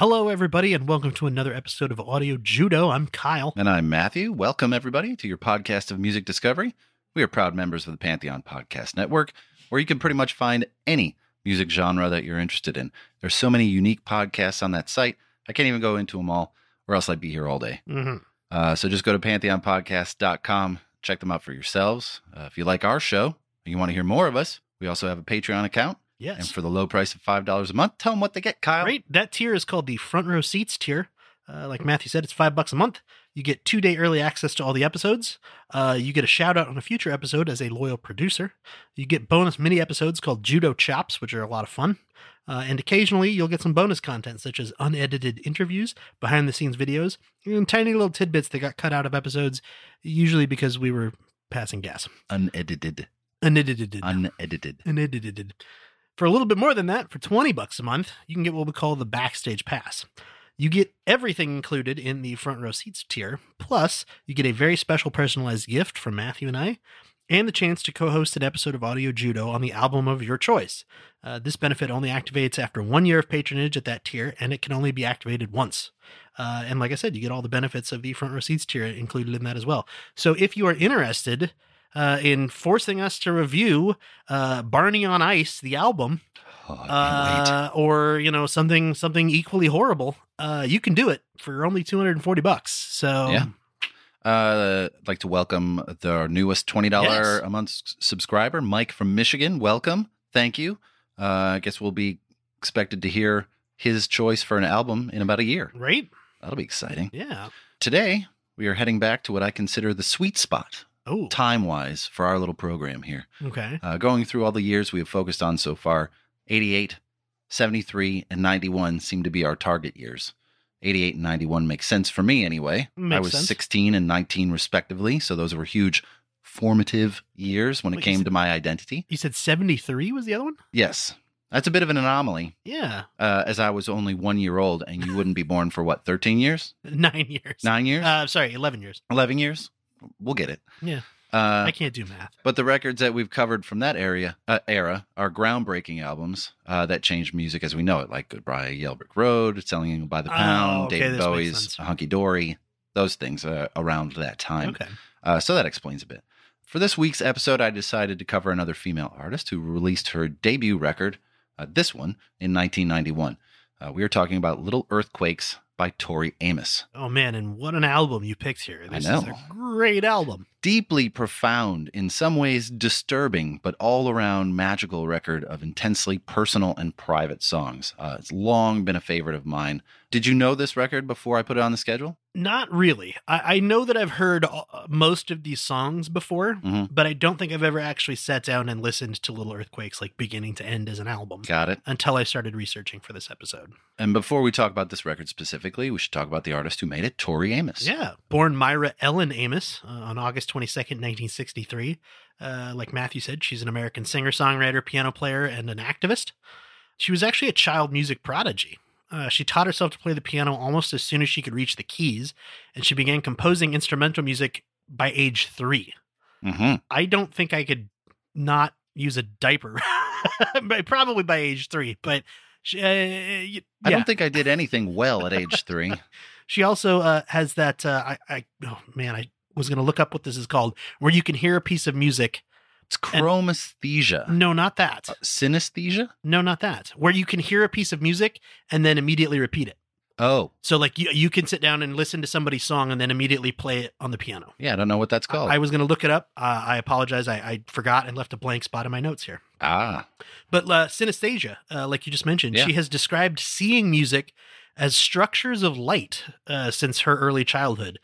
Hello, everybody, and welcome to another episode of Audio Judo. I'm Kyle. And I'm Matthew. Welcome, everybody, to your podcast of music discovery. We are proud members of the Pantheon Podcast Network, where you can pretty much find any music genre that you're interested in. There's so many unique podcasts on that site. I can't even go into them all, or else I'd be here all day. hmm Uh, so just go to pantheonpodcast.com, check them out for yourselves. Uh, if you like our show and you want to hear more of us, we also have a Patreon account. Yes. And for the low price of $5 a month, tell them what they get, Kyle. Right. That tier is called the Front Row Seats tier. Uh, like Matthew said, it's five bucks a month. You get two day early access to all the episodes. Uh, you get a shout out on a future episode as a loyal producer. You get bonus mini episodes called Judo Chops, which are a lot of fun. Uh, and occasionally you'll get some bonus content such as unedited interviews, behind the scenes videos, and tiny little tidbits that got cut out of episodes, usually because we were passing gas. Unedited. Unedited. Unedited. unedited. For a little bit more than that, for 20 bucks a month, you can get what we call the backstage pass. You get everything included in the front row seats tier, plus you get a very special personalized gift from Matthew and I, and the chance to co-host an episode of Audio Judo on the album of your choice. Uh, this benefit only activates after one year of patronage at that tier, and it can only be activated once. Uh, and like I said, you get all the benefits of the front row seats tier included in that as well. So if you are interested uh, in forcing us to review uh, Barney on Ice, the album, Oh, I can't wait. uh, or you know something something equally horrible, uh, you can do it for only two hundred and forty bucks. So Yeah. Uh, I'd like to welcome the, our newest $20 Yes. a month subscriber, Mike from Michigan. Welcome. Thank you. Uh, I guess we'll be expected to hear his choice for an album in about a year. right, That'll be exciting. yeah. Today, we are heading back to what I consider the sweet spot, time wise, for our little program here. okay. Uh, going through all the years we have focused on so far, 88, 73, and 91 seem to be our target years. 88 and 91 make sense for me anyway. I was sense. 16 and 19 respectively, so those were huge formative years when it Like came said- to my identity. You said seventy three was the other one. Yes. That's a bit of an anomaly, Yeah, uh, as I was only one year old, and you wouldn't be born for what, 13 years? nine years. Nine years? Uh, sorry, eleven years. 11 years? We'll get it. Yeah. Uh, I can't do math. But the records that we've covered from that area uh, era are groundbreaking albums uh, that changed music as we know it, like Goodbye Yellow Brick Road, Selling by the Oh, Pound, okay, David Bowie's. Hunky Dory, those things uh, around that time. Okay. Uh, so that explains a bit. For this week's episode, I decided to cover another female artist who released her debut record, uh, this one, in 1991. Uh, we are talking about Little Earthquakes by Tori Amos. Oh man, and what an album you picked here. I This is know. a great album. deeply profound, in some ways disturbing, but all around magical record of intensely personal and private songs. Uh, it's long been a favorite of mine. Did you know this record before I put it on the schedule? Not really. I, I know that I've heard uh, most of these songs before, Mhm. but I don't think I've ever actually sat down and listened to Little Earthquakes like beginning to end as an album Got it. until I started researching for this episode. And before we talk about this record specifically, we should talk about the artist who made it, Tori Amos. Yeah. Born Myra Ellen Amos uh, on August 22nd, 1963. Uh, like Matthew said, she's an American singer, songwriter, piano player, and an activist. She was actually a child music prodigy. Uh, she taught herself to play the piano almost as soon as she could reach the keys, and she began composing instrumental music by age three. hmm I don't think I could not use a diaper, probably by age three. But She, uh, y- I yeah. don't think I did anything well at age three. She also uh, has that. Uh, I, I, oh man, I was going to look up what this is called, where you can hear a piece of music. It's chromesthesia. No, not that. Uh, synesthesia? No, not that. Where you can hear a piece of music and then immediately repeat it. Oh, So, like, you, you can sit down and listen to somebody's song and then immediately play it on the piano. yeah, I don't know what that's called. I was going to look it up. Uh, I apologize. I, I forgot and left a blank spot in my notes here. ah, But uh, synesthesia, uh, like you just mentioned, Yeah. she has described seeing music as structures of light uh, since her early childhood,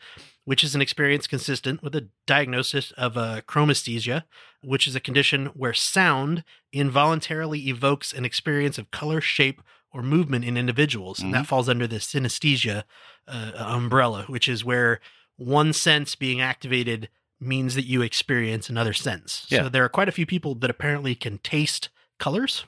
which is an experience consistent with a diagnosis of uh, chromesthesia, which is a condition where sound involuntarily evokes an experience of color, shape, or movement in individuals. And Mhm. that falls under the synesthesia uh, umbrella, which is where one sense being activated means that you experience another sense. Yeah. So there are quite a few people that apparently can taste colors,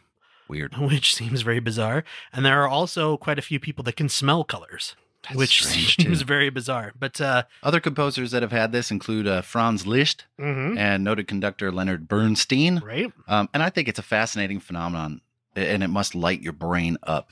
weird. which seems very bizarre. And there are also quite a few people that can smell colors, That's which seems very bizarre. But uh, Other composers that have had this include uh, Franz Liszt and noted conductor Leonard Bernstein. right? Um, and I think it's a fascinating phenomenon, and it must light your brain up.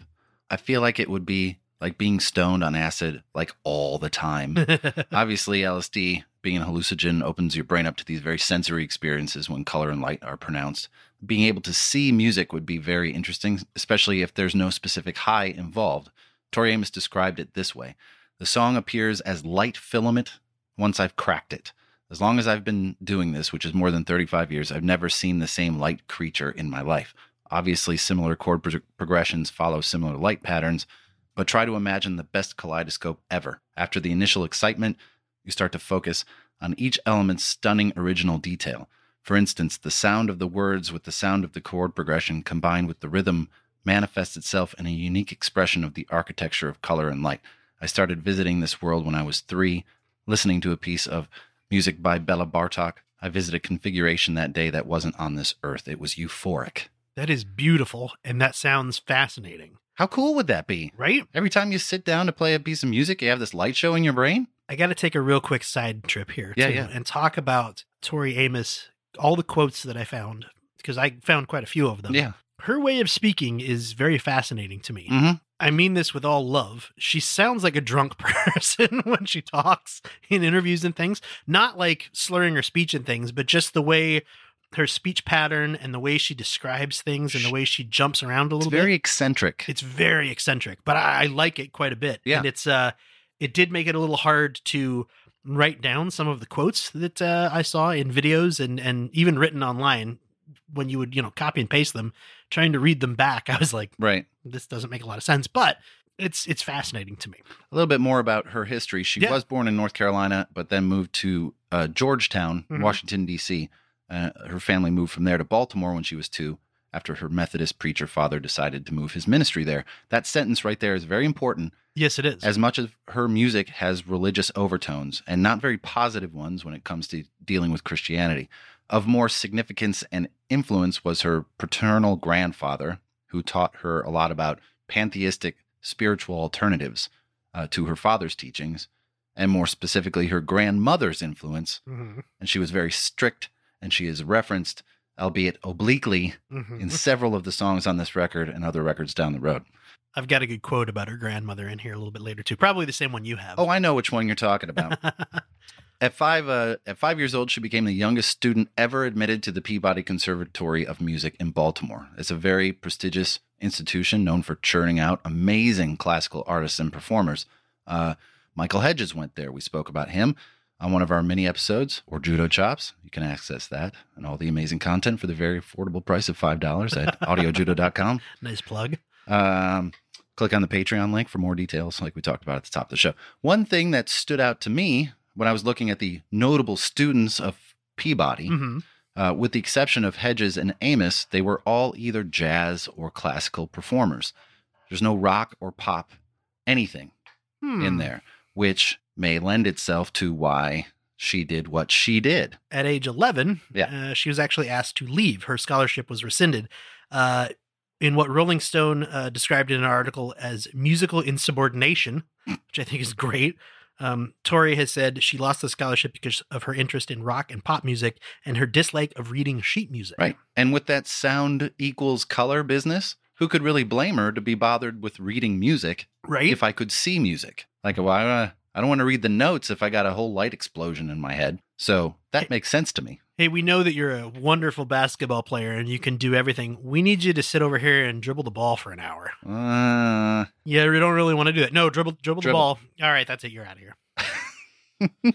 I feel like it would be like being stoned on acid like all the time. Obviously, LSD, being a hallucinogen, opens your brain up to these very sensory experiences when color and light are pronounced. Being able to see music would be very interesting, especially if there's no specific high involved. Tori Amos described it this way The song appears as light filament once I've cracked it. As long as I've been doing this, which is more than 35 years, I've never seen the same light creature in my life. Obviously, similar chord pro- progressions follow similar light patterns, but try to imagine the best kaleidoscope ever. After the initial excitement, you start to focus on each element's stunning original detail. For instance, the sound of the words with the sound of the chord progression combined with the rhythm manifests itself in a unique expression of the architecture of color and light. I started visiting this world when I was three, listening to a piece of music by Bela Bartok. I visited a configuration that day that wasn't on this earth. It was euphoric. that is beautiful. And that sounds fascinating, How cool would that be? right? Every time you sit down to play a piece of music, you have this light show in your brain? I got to take a real quick side trip here Yeah, too, yeah. and talk about Tori Amos, all the quotes that I found, because I found quite a few of them. Yeah. Her way of speaking is very fascinating to me. hmm I mean this with all love. She sounds like a drunk person when she talks in interviews and things. Not like slurring her speech and things, but just the way her speech pattern and the way she describes things and the way she jumps around a little very bit. Very eccentric. It's very eccentric, but I, I like it quite a bit. Yeah. And it's uh it did make it a little hard to write down some of the quotes that uh, I saw in videos and and even written online when you would, you know, copy and paste them, trying to read them back. I was like, right. this doesn't make a lot of sense, but it's it's fascinating to me. A little bit more about her history. She Yeah. was born in North Carolina, but then moved to uh, Georgetown, Mhm. Washington, D.C. Uh, her family moved from there to Baltimore when she was two after her Methodist preacher father decided to move his ministry there. That sentence right there is very important. Yes, it is. As much as her music has religious overtones and not very positive ones when it comes to dealing with Christianity, of more significance and influence was her paternal grandfather, who taught her a lot about pantheistic spiritual alternatives uh, to her father's teachings, and more specifically, her grandmother's influence. Mhm, And she was very strict, and she is referenced, albeit obliquely, mhm. in several of the songs on this record and other records down the road. I've got a good quote about her grandmother in here a little bit later too. Probably the same one you have. Oh, I know which one you're talking about. At five, uh, at five years old, she became the youngest student ever admitted to the Peabody Conservatory of Music in Baltimore. It's a very prestigious institution known for churning out amazing classical artists and performers. Uh, Michael Hedges went there. We spoke about him on one of our mini episodes, or Judo Chops. You can access that and all the amazing content for the very affordable price of five dollars at audiojudo.com. nice plug. Um, click on the Patreon link for more details, like we talked about at the top of the show. One thing that stood out to me when I was looking at the notable students of Peabody, hmm uh, with the exception of Hedges and Amos, they were all either jazz or classical performers. There's no rock or pop, anything Hmm. in there, which may lend itself to why she did what she did. At age 11, Yeah. uh, she was actually asked to leave. Her scholarship was rescinded. Uh, in what Rolling Stone uh, described in an article as musical insubordination, which I think is great. Um, Tori has said she lost the scholarship because of her interest in rock and pop music and her dislike of reading sheet music. Right. And with that sound equals color business, who could really blame her to be bothered with reading music Right? if I could see music? Like, why? Uh, I don't want to read the notes if I got a whole light explosion in my head. So that makes sense to me. hey, we know that you're a wonderful basketball player and you can do everything. We need you to sit over here and dribble the ball for an hour. Uh, Yeah, we don't really want to do that. No, dribble dribble, the Dribble. ball. All right, that's it. You're out of here.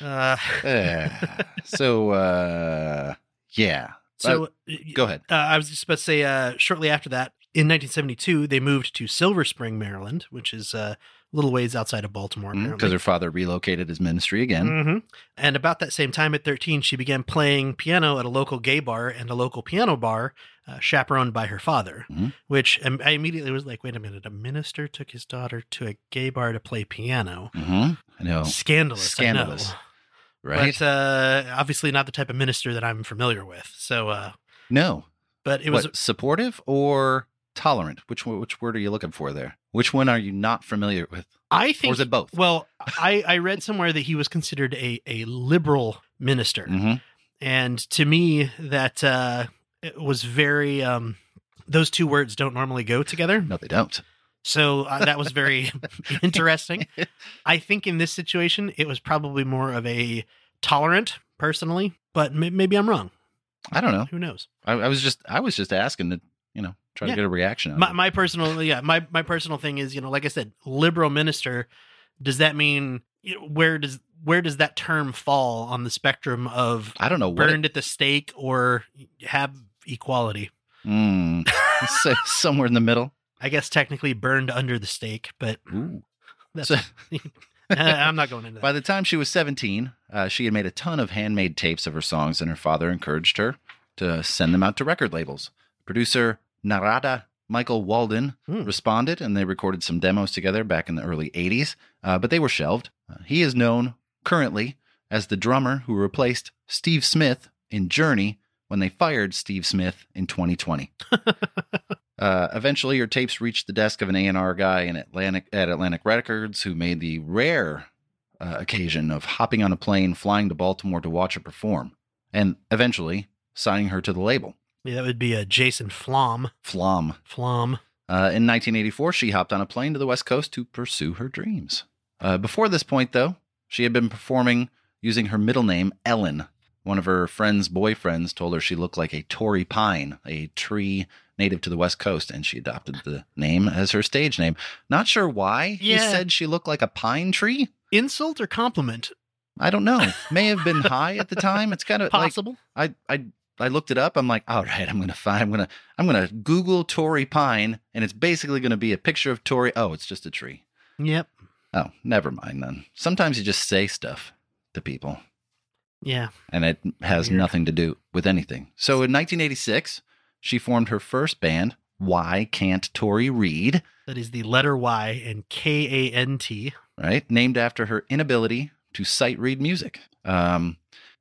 uh, eh. so, uh, yeah. so Go ahead. Uh, I was just about to say, uh, shortly after that, in 1972, they moved to Silver Spring, Maryland, which is uh, a little ways outside of Baltimore. Because apparently. her father relocated his ministry again. Mhm. And about that same time, at 13, she began playing piano at a local gay bar and a local piano bar, uh, chaperoned by her father. Mhm. Which um, I immediately was like, wait a minute, a minister took his daughter to a gay bar to play piano. hmm I know. Scandalous. I know. Scandalous. Right? But uh, obviously not the type of minister that I'm familiar with. So, uh, no. but it was what, supportive or tolerant? Which which word are you looking for there? Which one are you not familiar with? I think, Or is it both? Well, I, I read somewhere that he was considered a, a liberal minister. hmm And to me, that uh, it was very, um, those two words don't normally go together. No, they don't. So uh, that was very interesting. I think in this situation, it was probably more of a tolerant, personally, but m- maybe I'm wrong. I don't know. Who knows? I, I was just I was just asking you know try Yeah. to get a reaction. out My, of it. my personal, yeah, my, my personal thing is, you know, like I said, liberal minister. Does that mean you know, where does where does that term fall on the spectrum of I don't know burned at the stake or have equality? Mm, so- somewhere in the middle. I guess technically burned under the stake, but Ooh. that's So- I'm not going into that. By the time she was 17, uh, she had made a ton of handmade tapes of her songs, and her father encouraged her to send them out to record labels. Producer Narada Michael Walden Hmm. responded, and they recorded some demos together back in the early 80s, uh, but they were shelved. Uh, he is known currently as the drummer who replaced Steve Smith in Journey when they fired Steve Smith in 2020. Uh, eventually, her tapes reached the desk of an A&R guy in Atlantic at Atlantic Records, who made the rare uh, occasion of hopping on a plane, flying to Baltimore to watch her perform, and eventually signing her to the label. Yeah, that would be a Jason Flom. Flom. Flom. Uh, in 1984, she hopped on a plane to the West Coast to pursue her dreams. Uh, before this point, though, she had been performing using her middle name, Ellen. One of her friend's boyfriends told her she looked like a Torrey pine, a tree native to the West Coast, and she adopted the name as her stage name. Not sure why he said she looked like a pine tree. Insult or compliment? I don't know. May have been high at the time. It's kind of like Possible. I I I looked it up. I'm like, all right, I'm gonna find. I'm gonna I'm gonna Google Torrey pine, and it's basically gonna be a picture of Tori. Oh, it's just a tree. yep. Oh, never mind then. Sometimes you just say stuff to people, Yeah. and it has Weird. nothing to do with anything. So in 1986, she formed her first band. Why can't Tori read? That is the letter Y and K A N T. Right, named after her inability to sight read music. Um,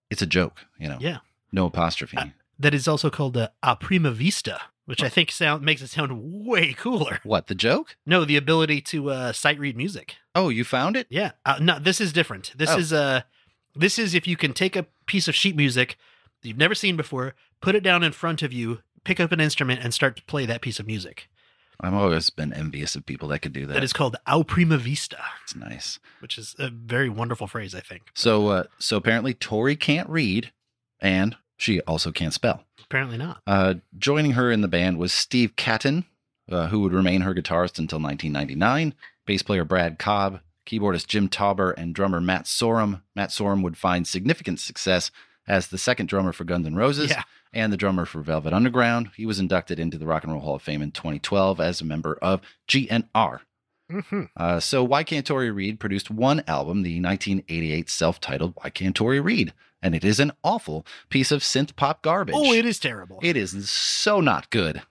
it's a joke, you know. Yeah. No apostrophe. Uh, That is also called a, a prima vista, which I think sound makes it sound way cooler. what the joke? No, the ability to uh, sight read music. Oh, you found it? Yeah. Uh, no, this is different. This Oh. is uh this is if you can take a piece of sheet music that you've never seen before, put it down in front of you, pick up an instrument and start to play that piece of music. I've always been envious of people that could do that. that is called au prima vista, It's nice. which is a very wonderful phrase, I think. So, uh, so apparently Tori can't read, and she also can't spell. Apparently not. Uh, joining her in the band was Steve Caton, uh, who would remain her guitarist until 1999. Bass player Brad Cobb, keyboardist Jim Tauber, and drummer Matt Sorum. Matt Sorum would find significant success as the second drummer for Guns N' Roses Yeah. and the drummer for Velvet Underground. He was inducted into the Rock and Roll Hall of Fame in 2012 as a member of GNR. hmm Uh, so Why Can't Tori Read produced one album, the 1988 self-titled Why Can't Tori Read, and it is an awful piece of synth pop garbage. Oh, it is terrible. It is so not good.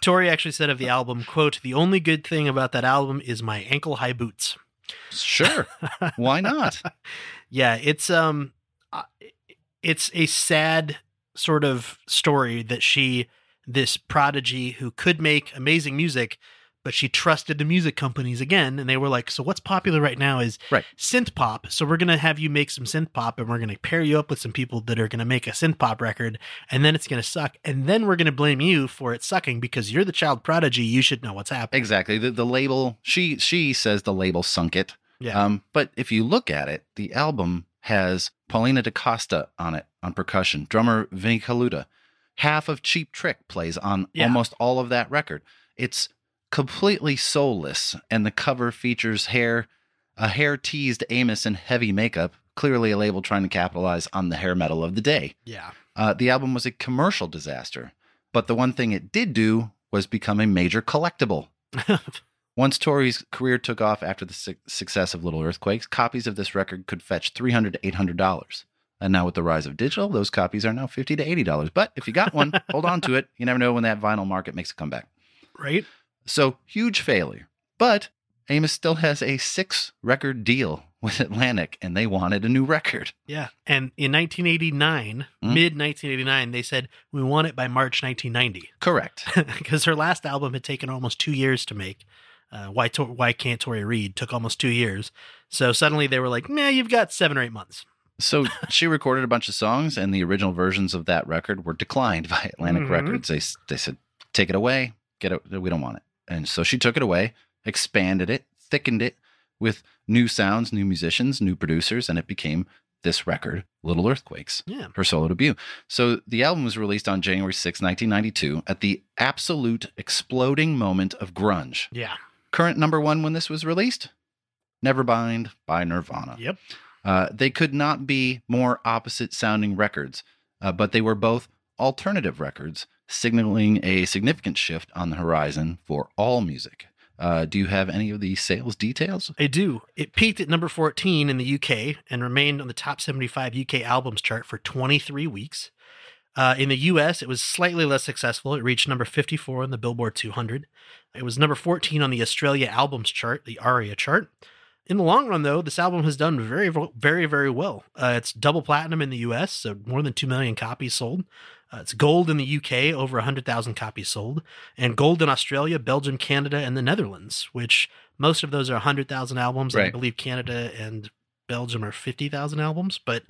Tori actually said of the album, quote, the only good thing about that album is my ankle high boots. Sure, why not? Yeah, it's um it's a sad sort of story that she this prodigy who could make amazing music but she trusted the music companies again, and they were like, "So what's popular right now is Right. synth pop. So we're gonna have you make some synth pop, and we're gonna pair you up with some people that are gonna make a synth pop record, and then it's gonna suck, and then we're gonna blame you for it sucking because you're the child prodigy. You should know what's happening." Exactly. The, the label, she she says the label sunk it. Yeah. Um, but if you look at it, the album has Paulinho da Costa on it on percussion, drummer Vinnie Colaiuta. Half of Cheap Trick plays on Yeah. almost all of that record. It's completely soulless, and the cover features hair, a hair teased Amos in heavy makeup, clearly a label trying to capitalize on the hair metal of the day. yeah. Uh, the album was a commercial disaster, but the one thing it did do was become a major collectible. Once Tori's career took off after the su- success of Little Earthquakes, copies of this record could fetch $300 to $800. And now with the rise of digital, those copies are now $50 to $80. But if you got one, hold on to it. You never know when that vinyl market makes a comeback. right. So, huge failure. But Amos still has a six record deal with Atlantic, and they wanted a new record. Yeah. And in 1989, Hmm? mid 1989, they said we want it by March 1990 Correct. because her last album had taken almost two years to make. Uh, why to- why can't Tori read took almost two years. So suddenly they were like, "Nah, you've got seven or eight months." So she recorded a bunch of songs, and the original versions of that record were declined by Atlantic Mhm. Records. They they said, "Take it away, get it. We don't want it." And so she took it away, expanded it, thickened it with new sounds, new musicians, new producers, and it became this record, Little Earthquakes, Yeah. her solo debut. So the album was released on January 6, 1992, at the absolute exploding moment of grunge. Yeah. Current number one when this was released, Nevermind by Nirvana. Yep. Uh, they could not be more opposite sounding records, uh, but they were both alternative records, signaling a significant shift on the horizon for all music. Uh, do you have any of the sales details? I do. It peaked at number 14 in the UK and remained on the top 75 UK albums chart for 23 weeks. Uh, in the US, it was slightly less successful. It reached number 54 on the Billboard 200. It was number 14 on the Australia Albums chart, the ARIA chart. In the long run, though, this album has done very, very, very well. Uh, it's double platinum in the US, so more than 2 million copies sold. Uh, it's gold in the UK, over 100,000 copies sold, and gold in Australia, Belgium, Canada, and the Netherlands, which most of those are 100,000 albums. and I believe Canada and Belgium are 50,000 albums, but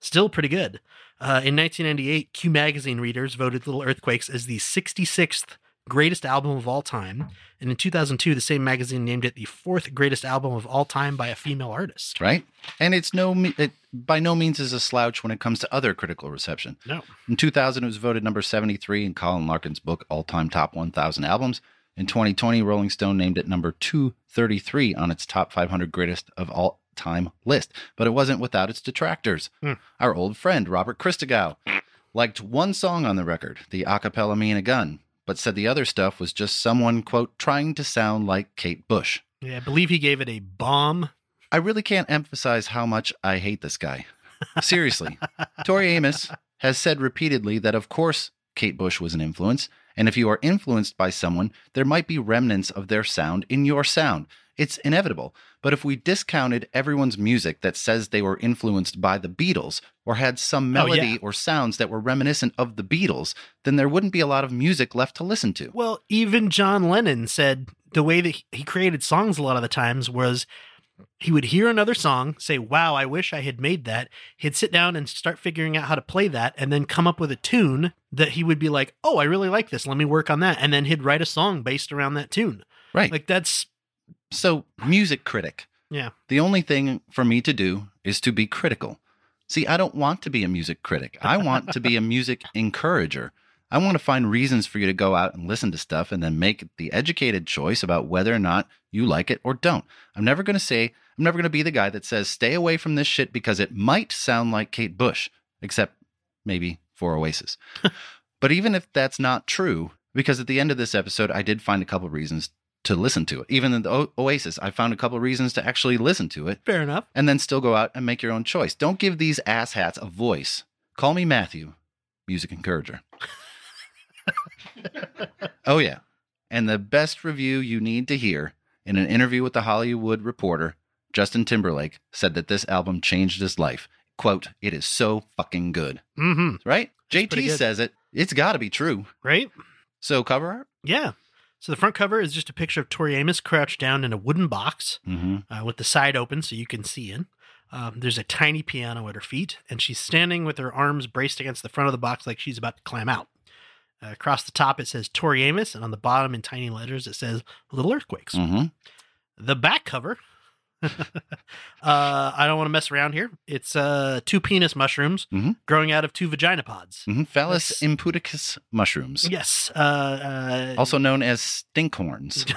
still pretty good. Uh, in 1998, Q Magazine readers voted Little Earthquakes as the 66th greatest album of all time. And in 2002, the same magazine named it the fourth greatest album of all time by a female artist. Right, and it's no, it by no means is a slouch when it comes to other critical reception. No. In 2000, it was voted number 73 in Colin Larkin's book All Time Top 1000 Albums. In 2020, Rolling Stone named it number 233 on its top 500 greatest of all time list. But it wasn't without its detractors. Hmm. Our old friend, Robert Christgau, liked one song on the record, the acapella Me and a Gun, but said the other stuff was just someone, quote, trying to sound like Kate Bush. Yeah, I believe he gave it a bomb. I really can't emphasize how much I hate this guy. Seriously. Tori Amos has said repeatedly that, of course, Kate Bush was an influence. And if you are influenced by someone, there might be remnants of their sound in your sound. It's inevitable. But if we discounted everyone's music that says they were influenced by the Beatles or had some Oh, melody yeah. or sounds that were reminiscent of the Beatles, then there wouldn't be a lot of music left to listen to. Well, even John Lennon said the way that he created songs a lot of the times was he would hear another song, say, Wow, I wish I had made that. He'd sit down and start figuring out how to play that and then come up with a tune that he would be like, Oh, I really like this. Let me work on that. And then he'd write a song based around that tune. Right. Like that's, So, music critic. yeah. The only thing for me to do is to be critical. See, I don't want to be a music critic. I want to be a music encourager. I want to find reasons for you to go out and listen to stuff and then make the educated choice about whether or not you like it or don't. I'm never going to say, I'm never going to be the guy that says, stay away from this shit because it might sound like Kate Bush, except maybe for Oasis. but even if that's not true, because at the end of this episode, I did find a couple reasons to listen to it. Even in the O- Oasis, I found a couple reasons to actually listen to it Fair enough. and then still go out and make your own choice. Don't give these asshats a voice. Call me Matthew, music encourager. oh, yeah. And the best review you need to hear in an interview with the Hollywood Reporter, Justin Timberlake said that this album changed his life. Quote, it is so fucking good. Mm-hmm. Right? pretty JT says it. It's got to be true. Right? So, cover art? Yeah. So the front cover is just a picture of Tori Amos crouched down in a wooden box hmm uh, with the side open so you can see in. Um, there's a tiny piano at her feet, and she's standing with her arms braced against the front of the box like she's about to climb out. Uh, across the top, it says Tori Amos, and on the bottom, in tiny letters, it says Little Earthquakes. hmm The back cover, uh, I don't want to mess around here. It's uh, two penis mushrooms Mhm. growing out of two vagina pods. hmm Phallus That's- impudicus mushrooms, Yes. Uh, uh, also known as stinkhorns,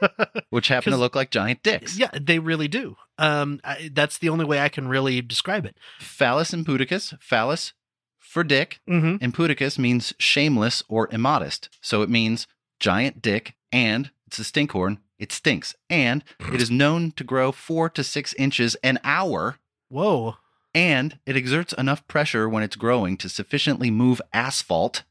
which happen to look like giant dicks. yeah, they really do. Um, I, that's the only way I can really describe it. Phallus impudicus, phallus for dick, Mm-hmm. impudicus means shameless or immodest. So it means giant dick, and it's a stinkhorn. It stinks, and it is known to grow four to six inches an hour. Whoa. And it exerts enough pressure when it's growing to sufficiently move asphalt.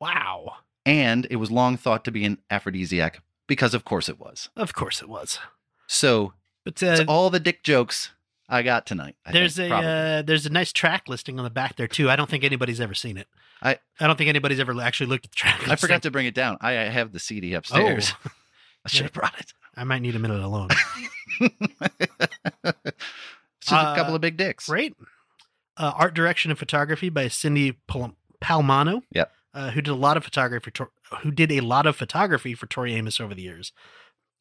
Wow. And it was long thought to be an aphrodisiac because, of course, it was. Of course it was. So But uh, all the dick jokes I got tonight. I there's think, a uh, there's a nice track listing on the back there too. I don't think anybody's ever seen it. I- I don't think anybody's ever actually looked at the track. I forgot to bring it down. I, I have the CD upstairs. I should have brought it. I might need a minute alone. just Uh, a couple of big dicks. Great. Uh, art direction and photography by Cindy Pal- Palmano. Yep. Uh, who did a lot of photography for Tor- who did a lot of photography for Tori Amos over the years.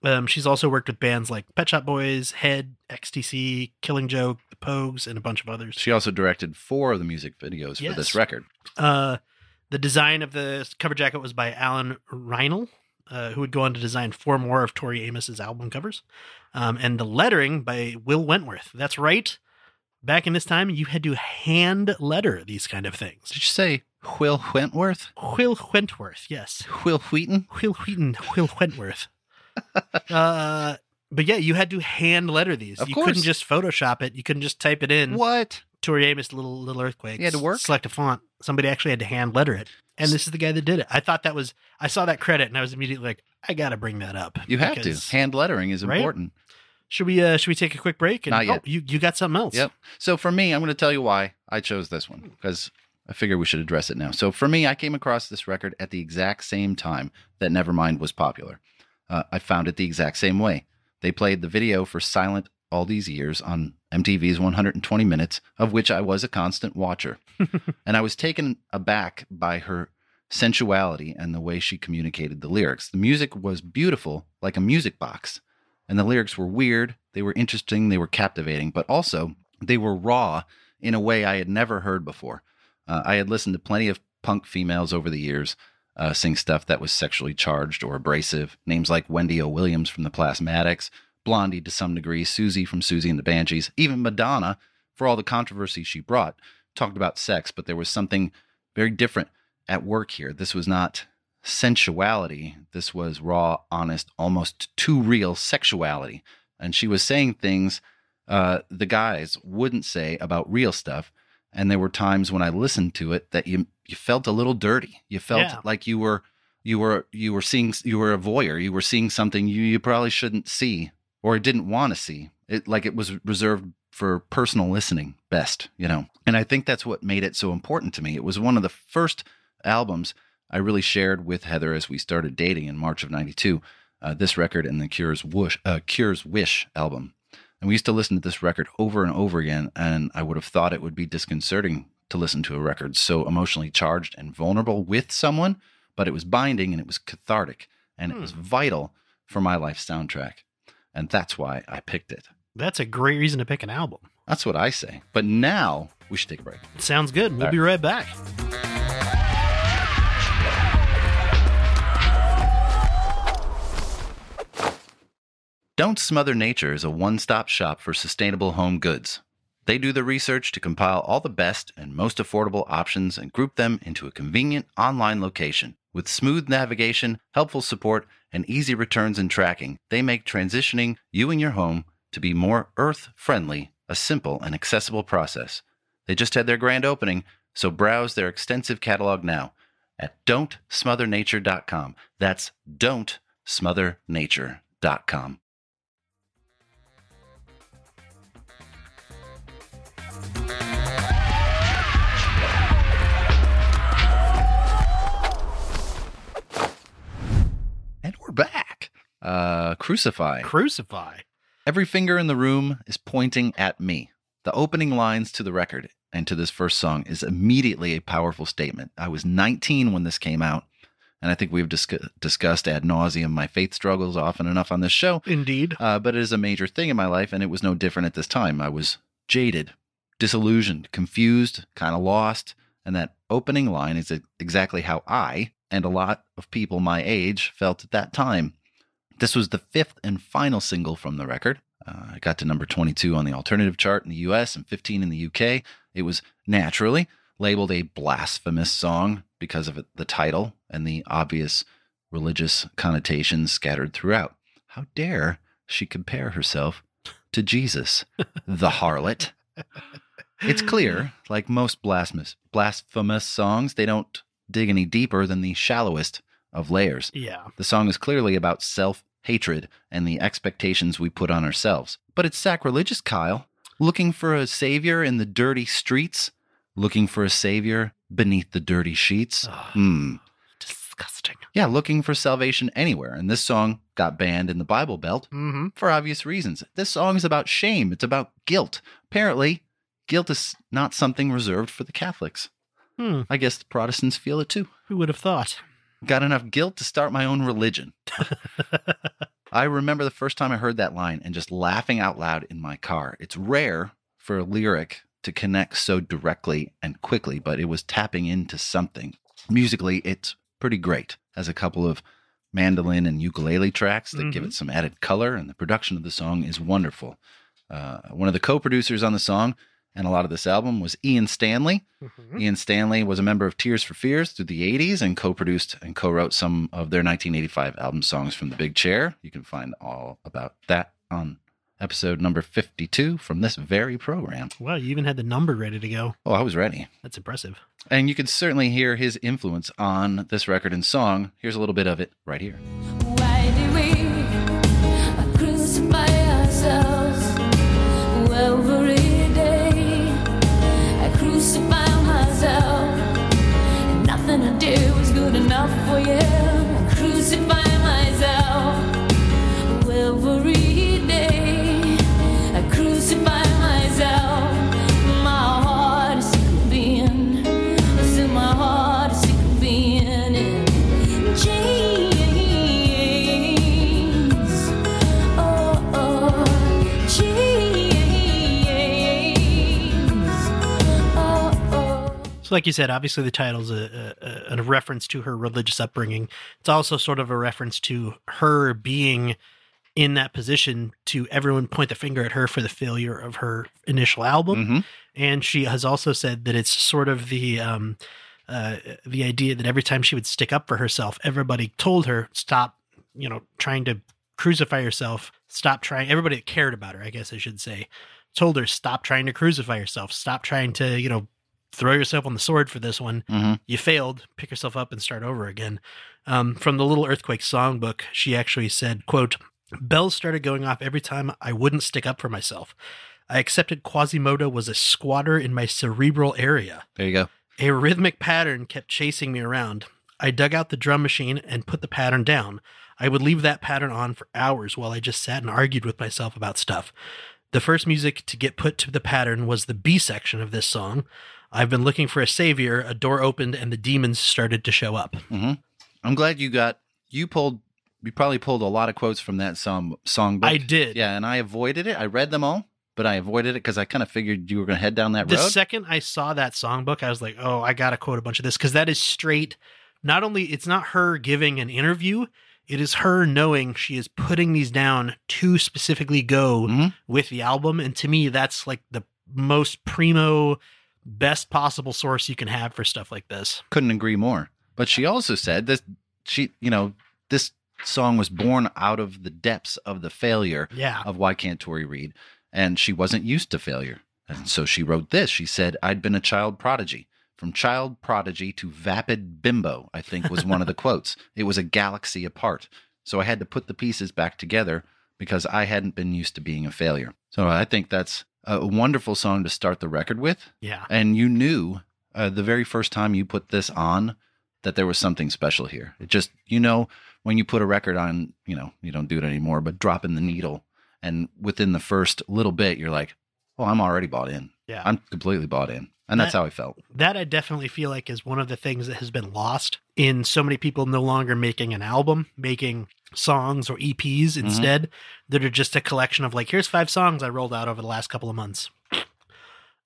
Um, she's also worked with bands like Pet Shop Boys, Head, XTC, Killing Joke, The Pogues, and a bunch of others. She also directed four of the music videos for this record. Uh, the design of the cover jacket was by Alan Reinl, uh, who would go on to design four more of Tori Amos's album covers. Um, and the lettering by Will Wentworth. That's right. Back in this time, you had to hand letter these kind of things. Did you say Will Wentworth? Will Wentworth, yes. Wil Wheaton? Wil Wheaton, Will Wentworth. uh, but yeah, you had to hand letter these. Of you course. couldn't just Photoshop it. You couldn't just type it in. What? Tori Amos, little little earthquakes. You had to work? Select a font. Somebody actually had to hand letter it, and this is the guy that did it. I thought that was. I saw that credit, and I was immediately like, I got to bring that up. You have because- to. Hand lettering is Right? important. Should we? uh Should we take a quick break? And, Not yet. Oh, you you got something else? Yep. So for me, I'm going to tell you why I chose this one because I figure we should address it now. So for me, I came across this record at the exact same time that Nevermind was popular. Uh, I found it the exact same way. They played the video for Silent all these years on MTV's 120 Minutes, of which I was a constant watcher. and I was taken aback by her sensuality and the way she communicated the lyrics. The music was beautiful, like a music box, and the lyrics were weird, they were interesting, they were captivating, but also they were raw in a way I had never heard before. Uh, I had listened to plenty of punk females over the years uh, sing stuff that was sexually charged or abrasive. Names like Wendy O. Williams from the Plasmatics, Blondie to some degree, Siouxsie from Siouxsie and the Banshees, even Madonna, for all the controversy she brought, talked about sex, but there was something very different at work here. This was not sensuality. This was raw, honest, almost too real sexuality. And she was saying things uh, the guys wouldn't say about real stuff. And there were times when I listened to it that you you felt a little dirty. You felt Yeah. like you were you were you were seeing you were a voyeur. You were seeing something you, you probably shouldn't see or I didn't want to see. It like it was reserved for personal listening best, you know. And I think that's what made it so important to me. It was one of the first albums I really shared with Heather as we started dating in March of '92. Uh, this record and the Cure's Wish, uh, Cure's Wish album. And we used to listen to this record over and over again, and I would have thought it would be disconcerting to listen to a record so emotionally charged and vulnerable with someone, but it was binding and it was cathartic and it was vital for my life soundtrack. And that's why I picked it. That's a great reason to pick an album. That's what I say. But now we should take a break. Sounds good. We'll All be right back. Don't Smother Nature is a one stop shop for sustainable home goods. They do the research to compile all the best and most affordable options and group them into a convenient online location. With smooth navigation, helpful support, and easy returns and tracking, they make transitioning you and your home to be more earth friendly a simple and accessible process. They just had their grand opening, so browse their extensive catalog now at don'tsmothernature.com. That's don'tsmothernature.com. we're back. Uh, Crucify. Crucify. Every finger in the room is pointing at me. The opening lines to the record and to this first song is immediately a powerful statement. I was 19 when this came out, and I think we've dis- discussed ad nauseum my faith struggles often enough on this show. Indeed. Uh, but it is a major thing in my life, and it was no different at this time. I was jaded, disillusioned, confused, kind of lost, and that opening line is exactly how I and a lot of people my age felt at that time. This was the fifth and final single from the record. Uh, I got to number 22 on the alternative chart in the US and 15 in the UK. It was naturally labeled a blasphemous song because of the title and the obvious religious connotations scattered throughout. How dare she compare herself to Jesus, the harlot? It's clear, like most blasphemous blasphemous songs, they don't dig any deeper than the shallowest of layers. Yeah. The song is clearly about self hatred and the expectations we put on ourselves. But it's sacrilegious, Kyle. Looking for a savior in the dirty streets, looking for a savior beneath the dirty sheets. Hmm. Disgusting. Yeah, looking for salvation anywhere. And this song got banned in the Bible Belt Mm-hmm. for obvious reasons. This song is about shame, it's about guilt. Apparently, guilt is not something reserved for the Catholics. Hmm. I guess the Protestants feel it too. Who would have thought? Got enough guilt to start my own religion. I remember the first time I heard that line and just laughing out loud in my car. It's rare for a lyric to connect so directly and quickly, but it was tapping into something. Musically, it's pretty great. Has a couple of mandolin and ukulele tracks that give Mhm. it some added color, and the production of the song is wonderful. Uh, one of the co producers on the song and a lot of this album was Ian Stanley. Mhm. Ian Stanley was a member of Tears for Fears through the 80s and co produced and co wrote some of their 1985 album songs from The Big Chair. You can find all about that on episode number 52 from this very program. Wow, you even had the number ready to go. Oh, I was ready. That's impressive. And you can certainly hear his influence on this record and song. Here's a little bit of it right here. So, like you said, obviously the title's a, a, a reference to her religious upbringing. It's also sort of a reference to her being in that position to everyone point the finger at her for the failure of her initial album. hmm And she has also said that it's sort of the um, uh, the idea that every time she would stick up for herself, everybody told her stop, you know, trying to crucify yourself. Stop trying. Everybody that cared about her, I guess I should say, told her stop trying to crucify yourself. Stop trying to, you know, throw yourself on the sword for this one. hmm You failed. Pick yourself up and start over again. Um, from the Little Earthquake songbook, she actually said, "quote Bells started going off every time I wouldn't stick up for myself. I accepted Quasimodo was a squatter in my cerebral area. There you go. A rhythmic pattern kept chasing me around. I dug out the drum machine and put the pattern down. I would leave that pattern on for hours while I just sat and argued with myself about stuff. The first music to get put to the pattern was the B section of this song. I've been looking for a savior. A door opened and the demons started to show up. hmm I'm glad you got, you pulled, you probably pulled a lot of quotes from that song, songbook. I did. Yeah, and I avoided it. I read them all, but I avoided it because I kind of figured you were going to head down that road. The second I saw that songbook, I was like, "Oh, I gotta quote a bunch of this because that is straight. Not only it's not her giving an interview, it is her knowing she is putting these down to specifically go Mhm. with the album, and to me, that's like the most primo, best possible source you can have for stuff like this. Couldn't agree more. But she also said that she, you know, this song was born out of the depths of the failure Yeah, of Why Can't Tori Read? And she wasn't used to failure. And so she wrote this. She said, I'd been a child prodigy. From child prodigy to vapid bimbo, I think was one of the quotes. It was a galaxy apart. So I had to put the pieces back together because I hadn't been used to being a failure. So I think that's a wonderful song to start the record with. yeah, And you knew uh, the very first time you put this on that there was something special here. It just, you know, when you put a record on, you know, you don't do it anymore, but dropping the needle and within the first little bit, you're like, oh, I'm already bought in. Yeah. I'm completely bought in. And that's That- how I felt. that I definitely feel like is one of the things that has been lost in so many people no longer making an album, making songs or EPs instead that are just a collection of like, here's five songs I rolled out over the last couple of months.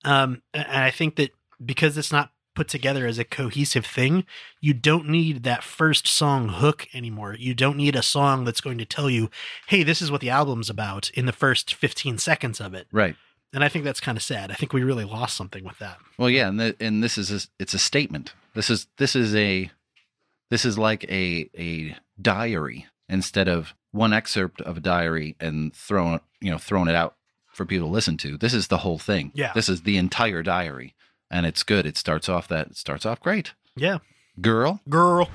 Um, and I think that because it's not put together as a cohesive thing, you don't need that first song hook anymore. You don't need a song that's going to tell you, hey, this is what the album's about in the first 15 seconds of it. Right. And I think that's kind of sad. I think we really lost something with that. Well, yeah, and the, and this is a, it's a statement. This is this is a this is like a a diary instead of one excerpt of a diary and throwing you know throwing it out for people to listen to. This is the whole thing. Yeah. This is the entire diary, and it's good. It starts off that it starts off great. Yeah. Girl, Girl.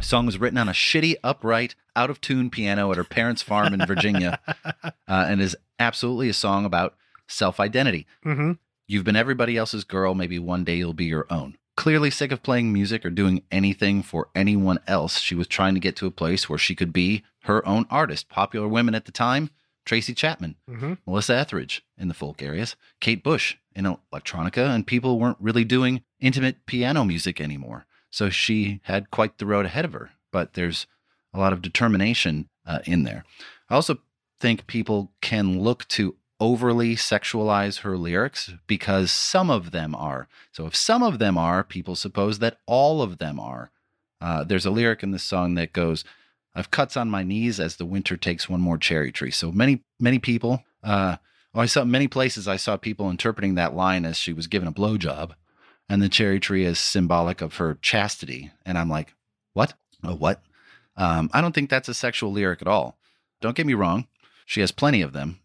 song was written on a shitty, upright, out of tune piano at her parents' farm in Virginia, uh, and is absolutely a song about self identity. Mm-hmm. You've been everybody else's girl. Maybe one day you'll be your own. Clearly sick of playing music or doing anything for anyone else, she was trying to get to a place where she could be her own artist. Popular women at the time Tracy Chapman, Mm-hmm. Melissa Etheridge in the folk areas, Kate Bush in electronica, and people weren't really doing intimate piano music anymore. So she had quite the road ahead of her, but there's a lot of determination uh, in there. I also think people can look to overly sexualize her lyrics because some of them are. So if some of them are, people suppose that all of them are. Uh, there's a lyric in this song that goes, I've cuts on my knees as the winter takes one more cherry tree. So many, many people, uh, well, I saw many places I saw people interpreting that line as she was given a blowjob and the cherry tree is symbolic of her chastity. And I'm like, what? A what? Um, I don't think that's a sexual lyric at all. Don't get me wrong. She has plenty of them,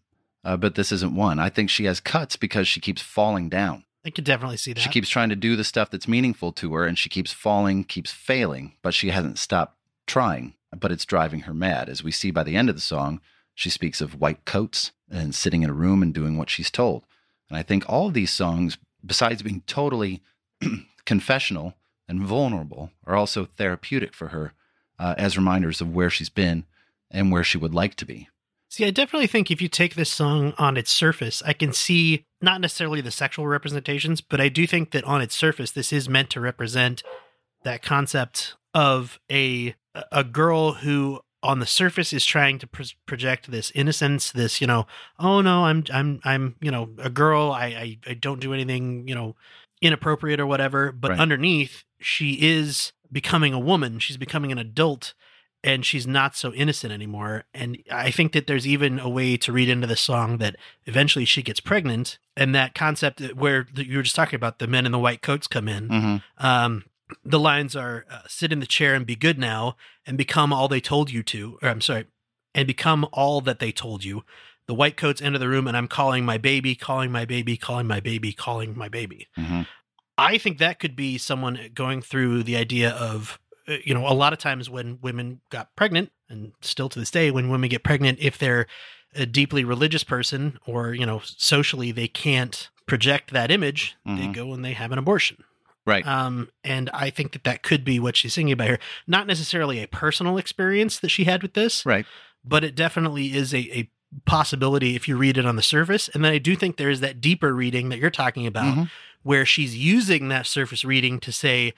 uh, but this isn't one. I think she has cuts because she keeps falling down. I could definitely see that. She keeps trying to do the stuff that's meaningful to her and she keeps falling, keeps failing, but she hasn't stopped trying. But it's driving her mad. As we see by the end of the song, she speaks of white coats and sitting in a room and doing what she's told. And I think all of these songs, besides being totally confessional and vulnerable, are also therapeutic for her uh, as reminders of where she's been and where she would like to be. See, I definitely think if you take this song on its surface, I can see not necessarily the sexual representations, but I do think that on its surface, this is meant to represent that concept of a a girl who on the surface is trying to pro- project this innocence this you know oh no i'm i'm i'm you know a girl. I i, I don't do anything you know inappropriate or whatever. But Right. underneath she is becoming a woman. She's becoming an adult and she's not so innocent anymore and i think that there's even a way to read into the song that eventually she gets pregnant and that concept where you were just talking about the men in the white coats come in Mm-hmm. um, the lines are uh, sit in the chair and be good now and become all they told you to or i'm sorry and become all that they told you the white coats enter the room and i'm calling my baby calling my baby calling my baby calling my baby Mm-hmm. i think that could be someone going through the idea of you know a lot of times when women got pregnant and still to this day when women get pregnant if they're a deeply religious person or you know socially they can't project that image they Mhm. go and they have an abortion Right. um, and I think that that could be what she's singing about here. Not necessarily a personal experience that she had with this, right. but it definitely is a, a possibility if you read it on the surface. And then I do think there is that deeper reading that you're talking about Mhm. where she's using that surface reading to say,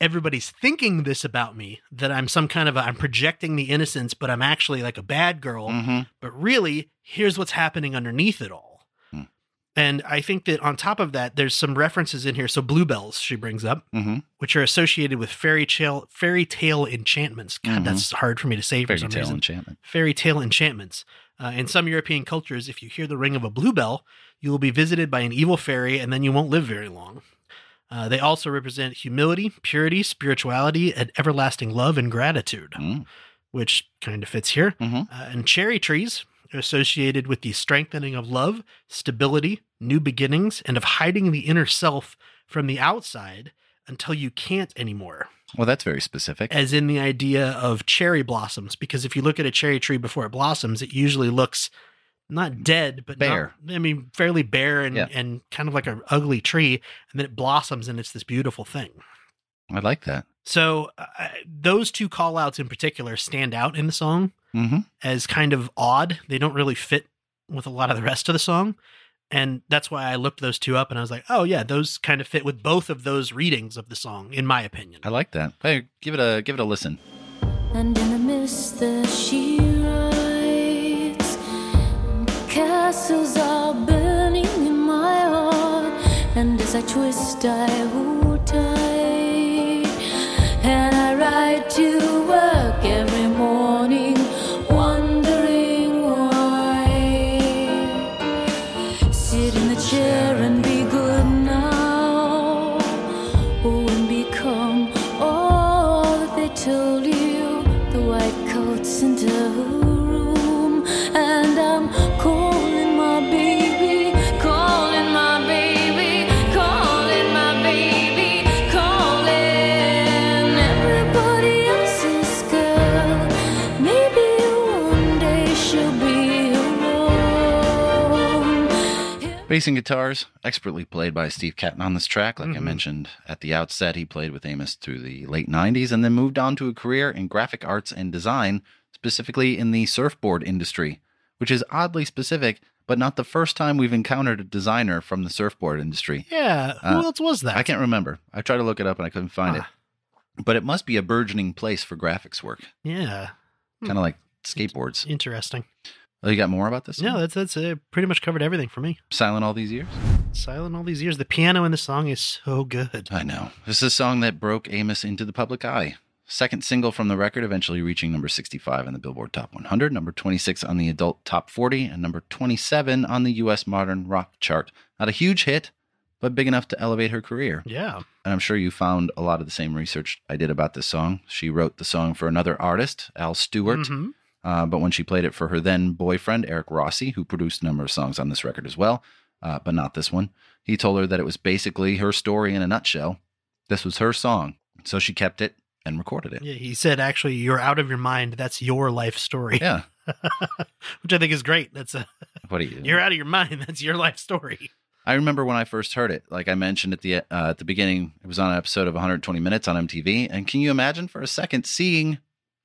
everybody's thinking this about me, that I'm some kind of a, I'm projecting the innocence, but I'm actually like a bad girl. Mm-hmm. But really, here's what's happening underneath it all. Hmm. And I think that on top of that, there's some references in here. So bluebells she brings up Mm-hmm. which are associated with fairy tale fairy tale enchantments. God, Mhm. that's hard for me to say for Fairy some tale reason. enchantment. Fairy tale enchantments. Uh, in some European cultures, if you hear the ring of a bluebell, you will be visited by an evil fairy, and then you won't live very long. Uh, they also represent humility, purity, spirituality, and everlasting love and gratitude, Mm. which kind of fits here. Mhm. Uh, and cherry trees are associated with the strengthening of love, stability, new beginnings, and of hiding the inner self from the outside until you can't anymore. Well, that's very specific. As in the idea of cherry blossoms, because if you look at a cherry tree before it blossoms, it usually looks not dead, but not- Bare. I mean, fairly bare and, Yeah. and kind of like an ugly tree. And then it blossoms and it's this beautiful thing. I like that. So uh, those two call outs in particular stand out in the song Mm-hmm. as kind of odd. They don't really fit with a lot of the rest of the song. And that's why I looked those two up and I was like, oh, yeah, those kind of fit with both of those readings of the song, in my opinion. I like that. Hey, give it a give it a listen. And in the mist that she castles are burning in my heart. And as I twist, I hold tight. Guitars, expertly played by Steve Caton on this track. Like I Mhm. mentioned at the outset, he played with Amos through the late 90s and then moved on to a career in graphic arts and design, specifically in the surfboard industry, which is oddly specific, but not the first time we've encountered a designer from the surfboard industry. Yeah. Who Uh, else was that? I can't remember. I tried to look it up and I couldn't find Huh. it. But it must be a burgeoning place for graphics work, Yeah. Hmm. kind of like skateboards. Interesting. Oh, you got more about this? No, one? that's that's uh, pretty much covered everything for me. Silent all these years? Silent all these years. The piano in the song is so good. I know. This is a song that broke Amos into the public eye. Second single from the record, eventually reaching number 65 on the Billboard Top 100, number 26 on the Adult Top 40, and number 27 on the U.S. Modern Rock chart. Not a huge hit, but big enough to elevate her career. Yeah. And I'm sure you found a lot of the same research I did about this song. She wrote the song for another artist, Al Stewart, Mhm. Uh, but when she played it for her then boyfriend, Eric Rossi, who produced a number of songs on this record as well, uh, but not this one, he told her that it was basically her story in a nutshell. This was her song. So she kept it and recorded it. Yeah, he said actually you're out of your mind. That's your life story. Yeah. Which I think is great. That's a What do you? you're out of your mind. That's your life story. I remember when I first heard it. Like I mentioned at the uh, at the beginning, it was on an episode of 120 Minutes on MTV. And can you imagine for a second seeing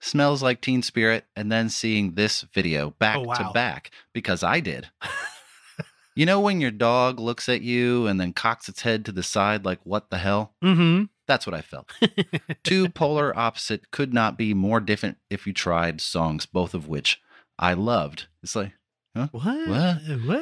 "Smells Like Teen Spirit" and then seeing this video back Oh, wow. to back? Because I did. you know when your dog looks at you and then cocks its head to the side, like "What the hell?" Mm-hmm. That's what I felt. Two polar opposite could not be more different if you tried songs, both of which I loved. It's like, What? What? What?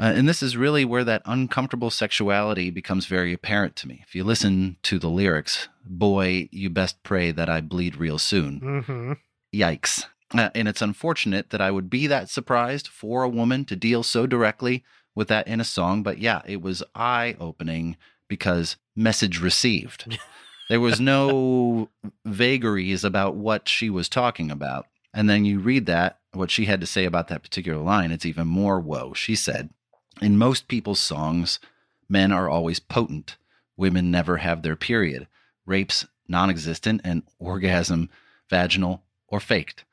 uh, and this is really where that uncomfortable sexuality becomes very apparent to me. If you listen to the lyrics, boy, you best pray that I bleed real soon. Mm-hmm. Yikes. Uh, and it's unfortunate that I would be that surprised for a woman to deal so directly with that in a song. But yeah, it was eye opening because message received. there was no vagaries about what she was talking about. And then you read that, what she had to say about that particular line, it's even more woe. She said, In most people's songs, men are always potent. Women never have their period. Rape's non existent and orgasm vaginal or faked.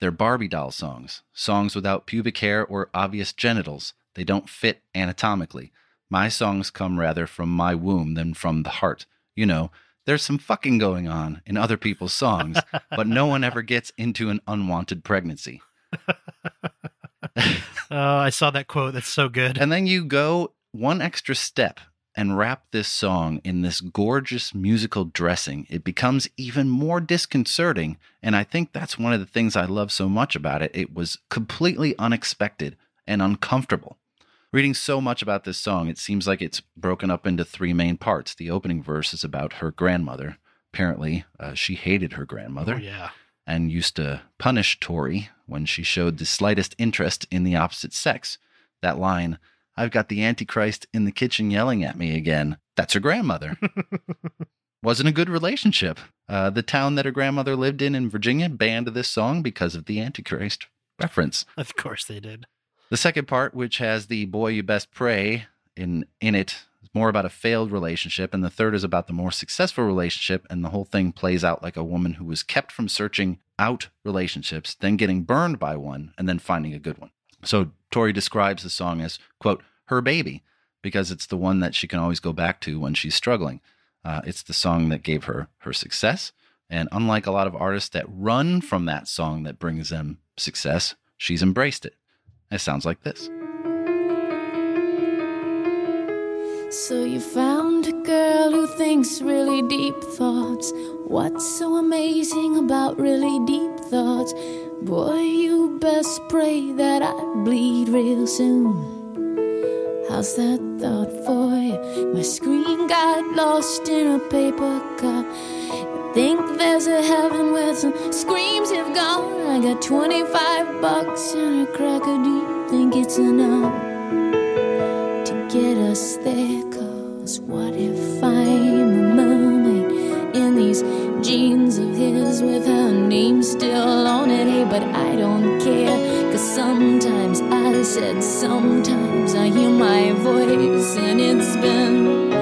They're Barbie doll songs, songs without pubic hair or obvious genitals. They don't fit anatomically. My songs come rather from my womb than from the heart. You know, there's some fucking going on in other people's songs, but no one ever gets into an unwanted pregnancy. Oh, I saw that quote. That's so good. And then you go one extra step and wrap this song in this gorgeous musical dressing. It becomes even more disconcerting. And I think that's one of the things I love so much about it. It was completely unexpected and uncomfortable. Reading so much about this song, it seems like it's broken up into three main parts. The opening verse is about her grandmother. Apparently, uh, she hated her grandmother Oh, yeah. And used to punish Tori when she showed the slightest interest in the opposite sex. That line, I've got the Antichrist in the kitchen yelling at me again. That's her grandmother. Wasn't a good relationship. Uh, the town that her grandmother lived in in Virginia banned this song because of the Antichrist reference. Of course they did. The second part, which has the boy you best pray in in it, is more about a failed relationship, and the third is about the more successful relationship, and the whole thing plays out like a woman who was kept from searching out relationships, then getting burned by one, and then finding a good one. So Tori describes the song as quote her baby because it's the one that she can always go back to when she's struggling. Uh, it's the song that gave her her success. And unlike a lot of artists that run from that song that brings them success, she's embraced it. It sounds like this. So you found a girl who thinks really deep thoughts. What's so amazing about really deep thoughts? Boy, you best pray that I bleed real soon. How's that thought for you? My screen got lost in a paper cup. Think there's a heaven where some screams have gone. I got 25 bucks and a crack of deep. Think it's enough get us there. Cause what if I'm a mermaid in these jeans of his with her name still on it? Hey, but I don't care. Cause sometimes I said, sometimes I hear my voice and it's been.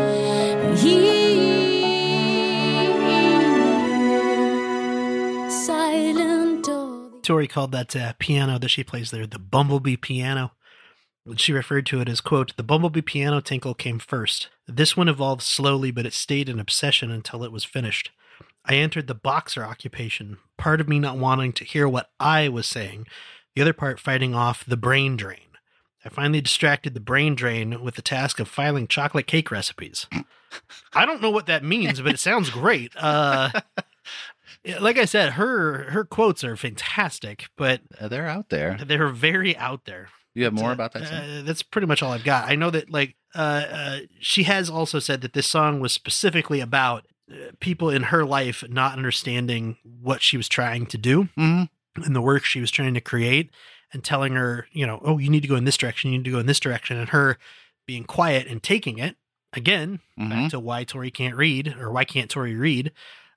Silent Tori called that uh, piano that she plays there the Bumblebee piano. She referred to it as, quote, the Bumblebee piano tinkle came first. This one evolved slowly, but it stayed an obsession until it was finished. I entered the boxer occupation, part of me not wanting to hear what I was saying, the other part fighting off the brain drain. I finally distracted the brain drain with the task of filing chocolate cake recipes. I don't know what that means, but it sounds great. Uh, like I said, her her quotes are fantastic, but Uh, they're out there. they're very out there. You have more Uh, about that? Uh, that's pretty much all I've got. I know that like uh, uh, she has also said that this song was specifically about people in her life not understanding what she was trying to do hmm and the work she was trying to create and telling her, you know, oh, you need to go in this direction, you need to go in this direction, and her being quiet and taking it. Again, Mhm. back to why Tori can't read or why can't Tori read.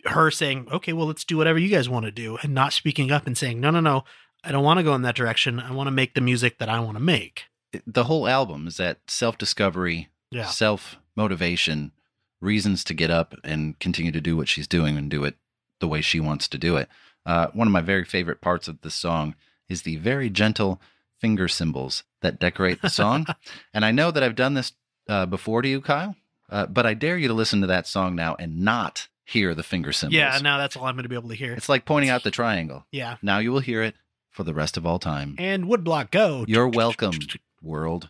Her saying, okay, well, let's do whatever you guys want to do, and not speaking up and saying, no, no, no, I don't want to go in that direction. I want to make the music that I want to make. The whole album is that self discovery, Yeah. self motivation, reasons to get up and continue to do what she's doing and do it the way she wants to do it. Uh, one of my very favorite parts of this song is the very gentle finger cymbals that decorate the song. and I know that I've done this uh, before to you, Kyle, uh, but I dare you to listen to that song now and not hear the finger cymbals. Yeah, now that's all I'm going to be able to hear. It's like pointing out the triangle. yeah. Now you will hear it for the rest of all time. And Woodblock, go. You're welcome, world.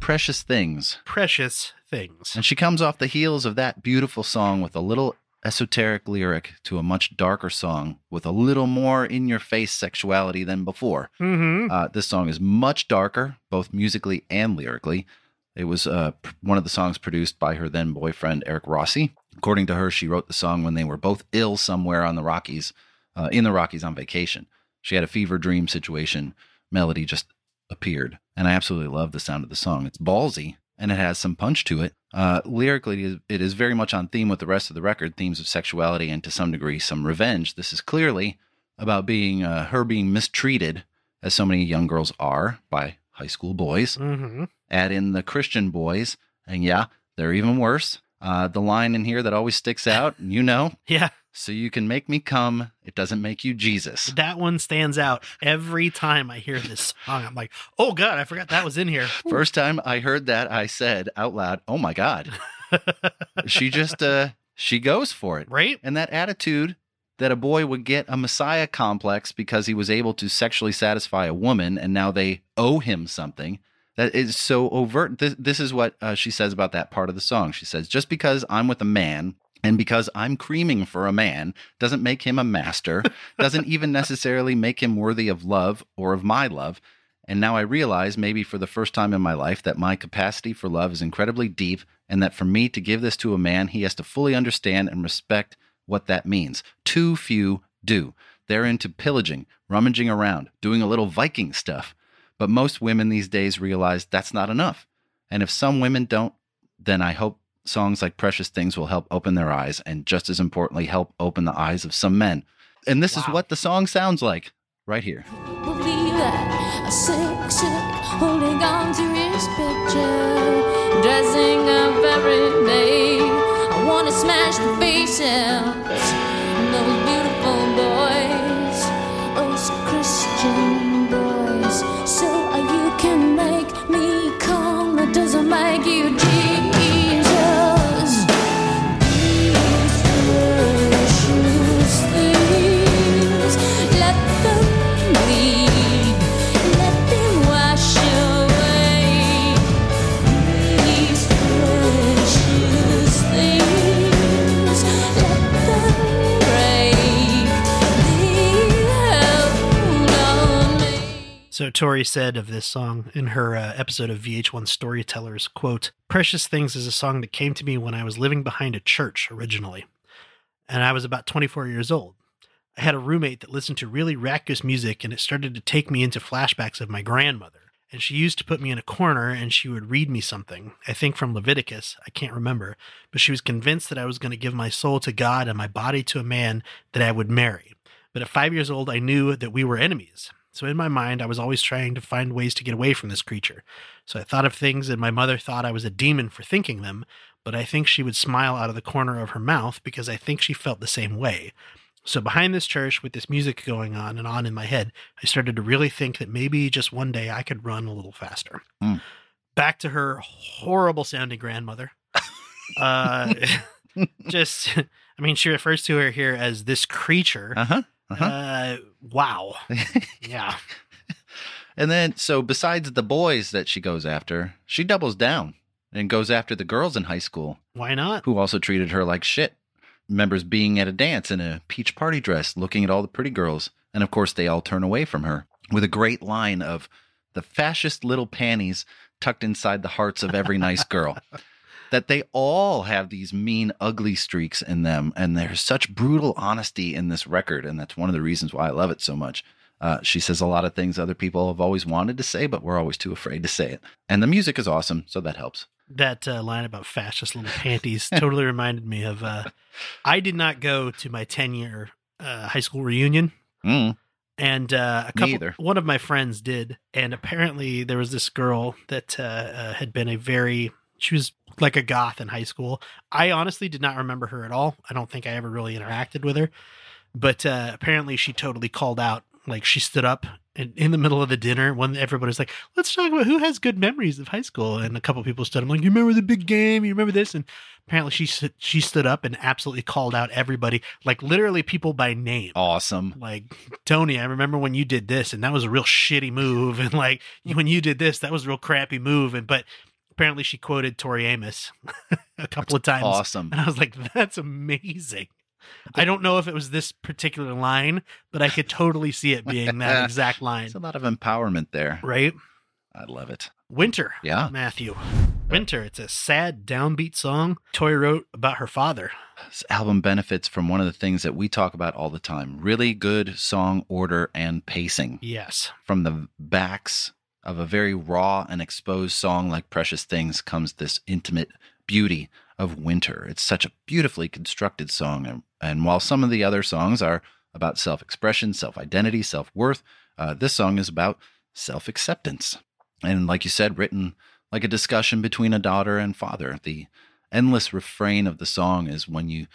Precious things. Precious things. And she comes off the heels of that beautiful song with a little esoteric lyric to a much darker song with a little more in your face sexuality than before. Mm-hmm. Uh, this song is much darker, both musically and lyrically. It was uh, one of the songs produced by her then boyfriend, Eric Rossi. According to her, she wrote the song when they were both ill somewhere on the Rockies, uh, in the Rockies on vacation. She had a fever dream situation. Melody just appeared. And I absolutely love the sound of the song. It's ballsy and it has some punch to it. Uh, lyrically, it is- very much on theme with the rest of the record themes of sexuality and to some degree some revenge. This is clearly about being uh, her being mistreated, as so many young girls are by high school boys. Mm-hmm. Add in the Christian boys, and yeah, they're even worse. Uh, the line in here that always sticks out, you know, Yeah, so you can make me come, it doesn't make you Jesus. that one stands out every time I hear this song. I'm like, oh God, I forgot that was in here. First time I heard that, I said out loud, "Oh my God!" she just uh, she goes for it, Right? and that attitude that a boy would get a messiah complex because he was able to sexually satisfy a woman, and now they owe him something. That is so overt. This, this is what uh, she says about that part of the song. She says, "Just because I'm with a man." And because I'm creaming for a man doesn't make him a master, doesn't even necessarily make him worthy of love or of my love. And now I realize, maybe for the first time in my life, that my capacity for love is incredibly deep, and that for me to give this to a man, he has to fully understand and respect what that means. Too few do. They're into pillaging, rummaging around, doing a little Viking stuff. But most women these days realize that's not enough. And if some women don't, then I hope songs like Precious Things will help open their eyes, and just as importantly, help open the eyes of some men. And this is what the song sounds like right here. believe that a sick, sick, holding on to his picture, dressing up every day. I wanna smash the faces, So Tori said of this song in her uh, episode of VH1 Storytellers, quote, Precious Things is a song that came to me when I was living behind a church originally. And I was about 24 years old. I had a roommate that listened to really raucous music and it started to take me into flashbacks of my grandmother. And she used to put me in a corner and she would read me something, I think from Leviticus, I can't remember, but she was convinced that I was going to give my soul to God and my body to a man that I would marry. But at five years old, I knew that we were enemies. So in my mind, I was always trying to find ways to get away from this creature. So I thought of things, and my mother thought I was a demon for thinking them, but I think she would smile out of the corner of her mouth because I think she felt the same way. So behind this church, with this music going on and on in my head, I started to really think that maybe just one day I could run a little faster. Mm. Back to her horrible sounding grandmother. Uh, just, I mean, she refers to her here as this creature. Uh huh. Uh-huh. Uh, wow. Yeah. and then, so besides the boys that she goes after, she doubles down and goes after the girls in high school Why not? who also treated her like shit. Remembers being at a dance in a peach party dress, looking at all the pretty girls, and of course, they all turn away from her with a great line of the fascist little panties tucked inside the hearts of every nice girl. that they all have these mean, ugly streaks in them, and there's such brutal honesty in this record, and that's one of the reasons why I love it so much. Uh, she says a lot of things other people have always wanted to say, but we're always too afraid to say it. And the music is awesome, so that helps. That uh, line about fascist little panties totally reminded me of. Uh, I did not go to my 10 year uh, high school reunion. Mm. And uh, a couple, one of my friends did, and apparently there was this girl that uh, uh, had been a very, she was like a goth in high school. I honestly did not remember her at all. I don't think I ever really interacted with her, but uh, apparently she totally called out. Like she stood up in, in the middle of the dinner when everybody's like, "Let's talk about who has good memories of high school." And a couple people stood. I'm like, "You remember the big game? You remember this?" And apparently she she stood up and absolutely called out everybody, like literally people by name Awesome. like Tony, I remember when you did this, and that was a real shitty move, and like when you did this, that was a real crappy move, and but apparently she quoted Tori Amos a couple of times, Awesome. and I was like, that's amazing. I don't know if it was this particular line, but I could totally see it being that exact line, There's a lot of empowerment there. right? I love it. Winter, Yeah. Matthew. Winter, it's a sad, downbeat song Tori wrote about her father. This album benefits from one of the things that we talk about all the time really good song order and pacing. Yes. From the backs of a very raw and exposed song like Precious Things comes this intimate beauty of winter. It's such a beautifully constructed song. And, and while some of the other songs are about self expression, self identity, self worth, uh, this song is about self acceptance. And like you said, written like a discussion between a daughter and father. The endless refrain of the song is when you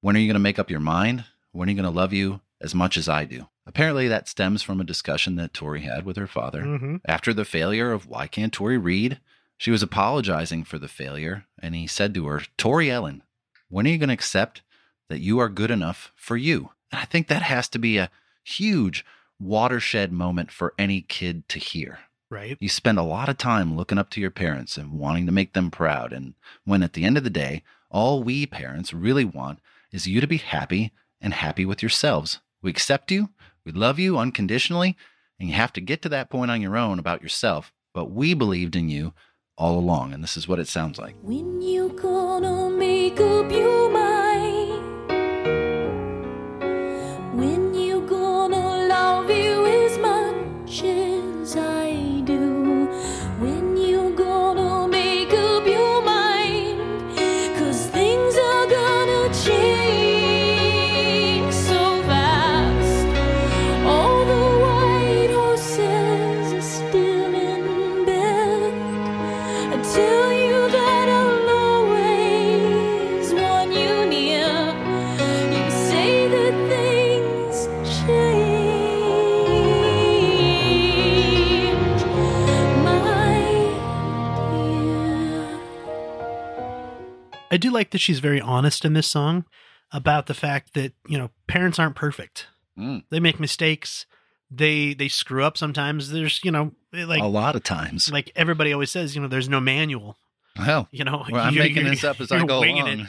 when are you going to make up your mind? When are you going to love you as much as I do? Apparently that stems from a discussion that Tori had with her father. hmm After the failure of Why Can't Tori Read, she was apologizing for the failure, and he said to her, Tori Ellen, when are you going to accept that you are good enough for you? And I think that has to be a huge watershed moment for any kid to hear. Right. You spend a lot of time looking up to your parents and wanting to make them proud. And when at the end of the day, all we parents really want is you to be happy and happy with yourselves. We accept you, we love you unconditionally, and you have to get to that point on your own about yourself. But we believed in you all along. And this is what it sounds like. When you gonna make up your mind? Do like that she's very honest in this song about the fact that, you know, parents aren't perfect. Mm, They make mistakes. They they screw up sometimes. There's, you know, like a lot of times. like everybody always says, you know, there's no manual, well, you know. well I'm making this up as I go along. it.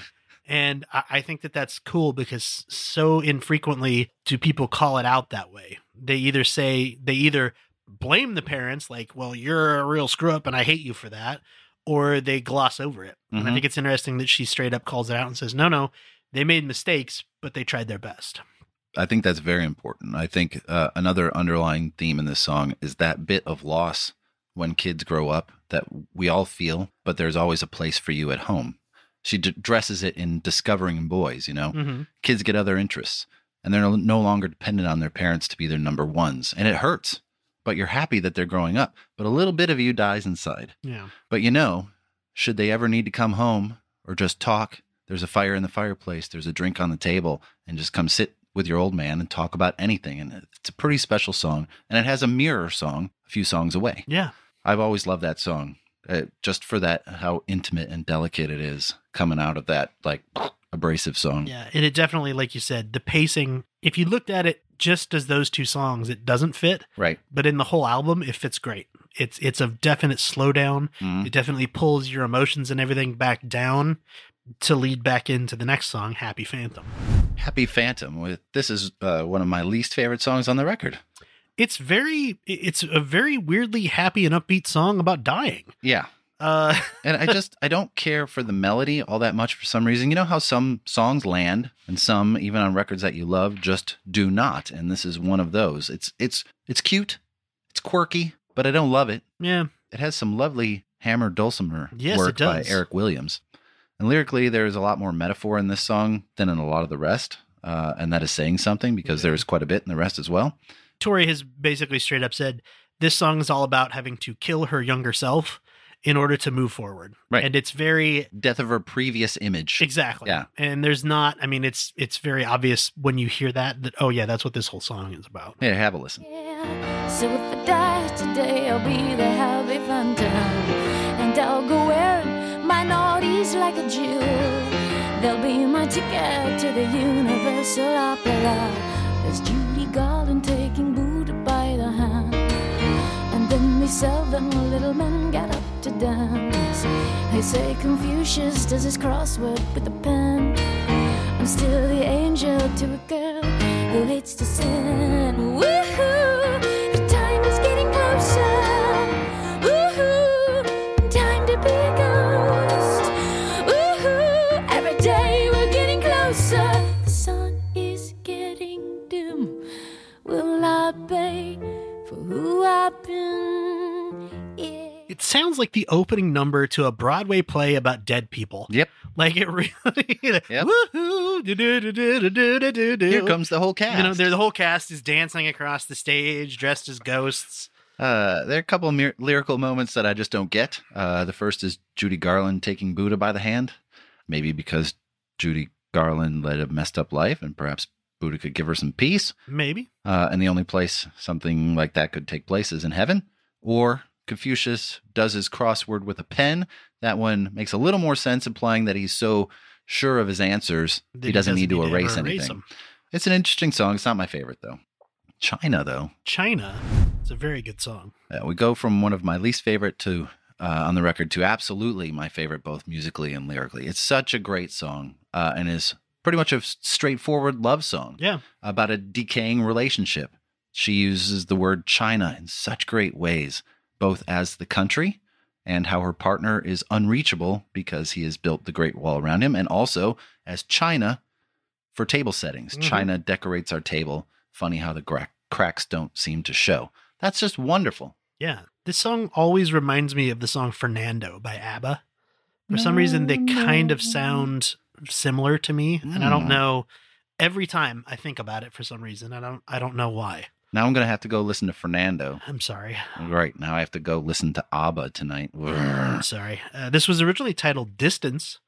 And I, I think that that's cool because so infrequently do people call it out that way. They either say they either blame the parents, like, well, you're a real screw up and I hate you for that, or they gloss over it. And I Mhm. think it's interesting that she straight up calls it out and says, no, no, they made mistakes, but they tried their best. I think that's very important. I think uh, another underlying theme in this song is that bit of loss when kids grow up that we all feel, but there's always a place for you at home. She d- dresses it in discovering boys, you know? Mm-hmm. Kids get other interests and they're no longer dependent on their parents to be their number ones. And it hurts, but you're happy that they're growing up. But a little bit of you dies inside. Yeah. But you know, should they ever need to come home or just talk, there's a fire in the fireplace, there's a drink on the table, and just come sit with your old man and talk about anything. And it's a pretty special song. And it has a mirror song a few songs away. Yeah. I've always loved that song, uh, just for that, how intimate and delicate it is coming out of that, like, abrasive song. Yeah. And it definitely, like you said, the pacing, if you looked at it just as those two songs, it doesn't fit. Right. But in the whole album, it fits great. It's it's a definite slowdown. Mhm. It definitely pulls your emotions and everything back down to lead back into the next song, Happy Phantom. Happy Phantom. With This is uh, one of my least favorite songs on the record. It's very it's a very weirdly happy and upbeat song about dying. Yeah. Uh and I just I don't care for the melody all that much for some reason. You know how some songs land and some even on records that you love just do not, and this is one of those. It's it's it's cute, it's quirky, but I don't love it. yeah. It has some lovely hammer dulcimer Yes, work by. Eric Williams. And lyrically, there's a lot more metaphor in this song than in a lot of the rest, uh, and that is saying something because Yeah. there's quite a bit in the rest as well. Tori has basically straight up said this song is all about having to kill her younger self in order to move forward. Right. And it's very Death of her previous image. exactly. Yeah. And there's not I mean it's it's very obvious when you hear that that oh yeah, that's what this whole song is about. Hey, have a listen. Yeah. So if I die today, I'll be the happy phantom. And I'll go wearing my naughties like a Jew. They'll be my ticket to the Universal Opera. There's Judy Garland taking Buddha by the hand. And then the seven little men get up to dance. They say Confucius does his crossword with a pen. I'm still the angel to a girl who hates to sin. Woohoo! The time is getting closer. Woohoo! Time to be a ghost. Woohoo! Every day we're getting closer. The sun is getting dim. Will I pay for who I've been? It sounds like the opening number to a Broadway play about dead people. Yep. Like it really Yep. woohoo do-do-do-do-do-do-do-do. Here comes the whole cast. You know, the whole cast is dancing across the stage dressed as ghosts. Uh, there are a couple of mir- lyrical moments that I just don't get. Uh, the first is Judy Garland taking Buddha by the hand, maybe because Judy Garland led a messed up life, and perhaps Buddha could give her some peace. Maybe. Uh, and the only place something like that could take place is in heaven. Or Confucius does his crossword with a pen. That one makes a little more sense, implying that he's so sure of his answers he doesn't, need to ever erase anything. them. It's an interesting song. It's not my favorite though. China though. China. It's a very good song. Uh, we go from one of my least favorite to uh, on the record to absolutely my favorite, both musically and lyrically. It's such a great song uh, and is pretty much a straightforward love song Yeah. about a decaying relationship. She uses the word China in such great ways, both as the country and how her partner is unreachable because he has built the Great Wall around him, and also as China for table settings. Mhm. China decorates our table. Funny how the gra- cracks don't seem to show. That's just wonderful. Yeah. This song always reminds me of the song Fernando by ABBA. For some reason, they kind of sound similar to me, and I don't Mm. know. Every time I think about it, for some reason, I don't. I don't know why. Now I'm going to have to go listen to Fernando. I'm sorry. Right. Now I have to go listen to ABBA tonight. I'm sorry. Uh, this was originally titled "Distance,"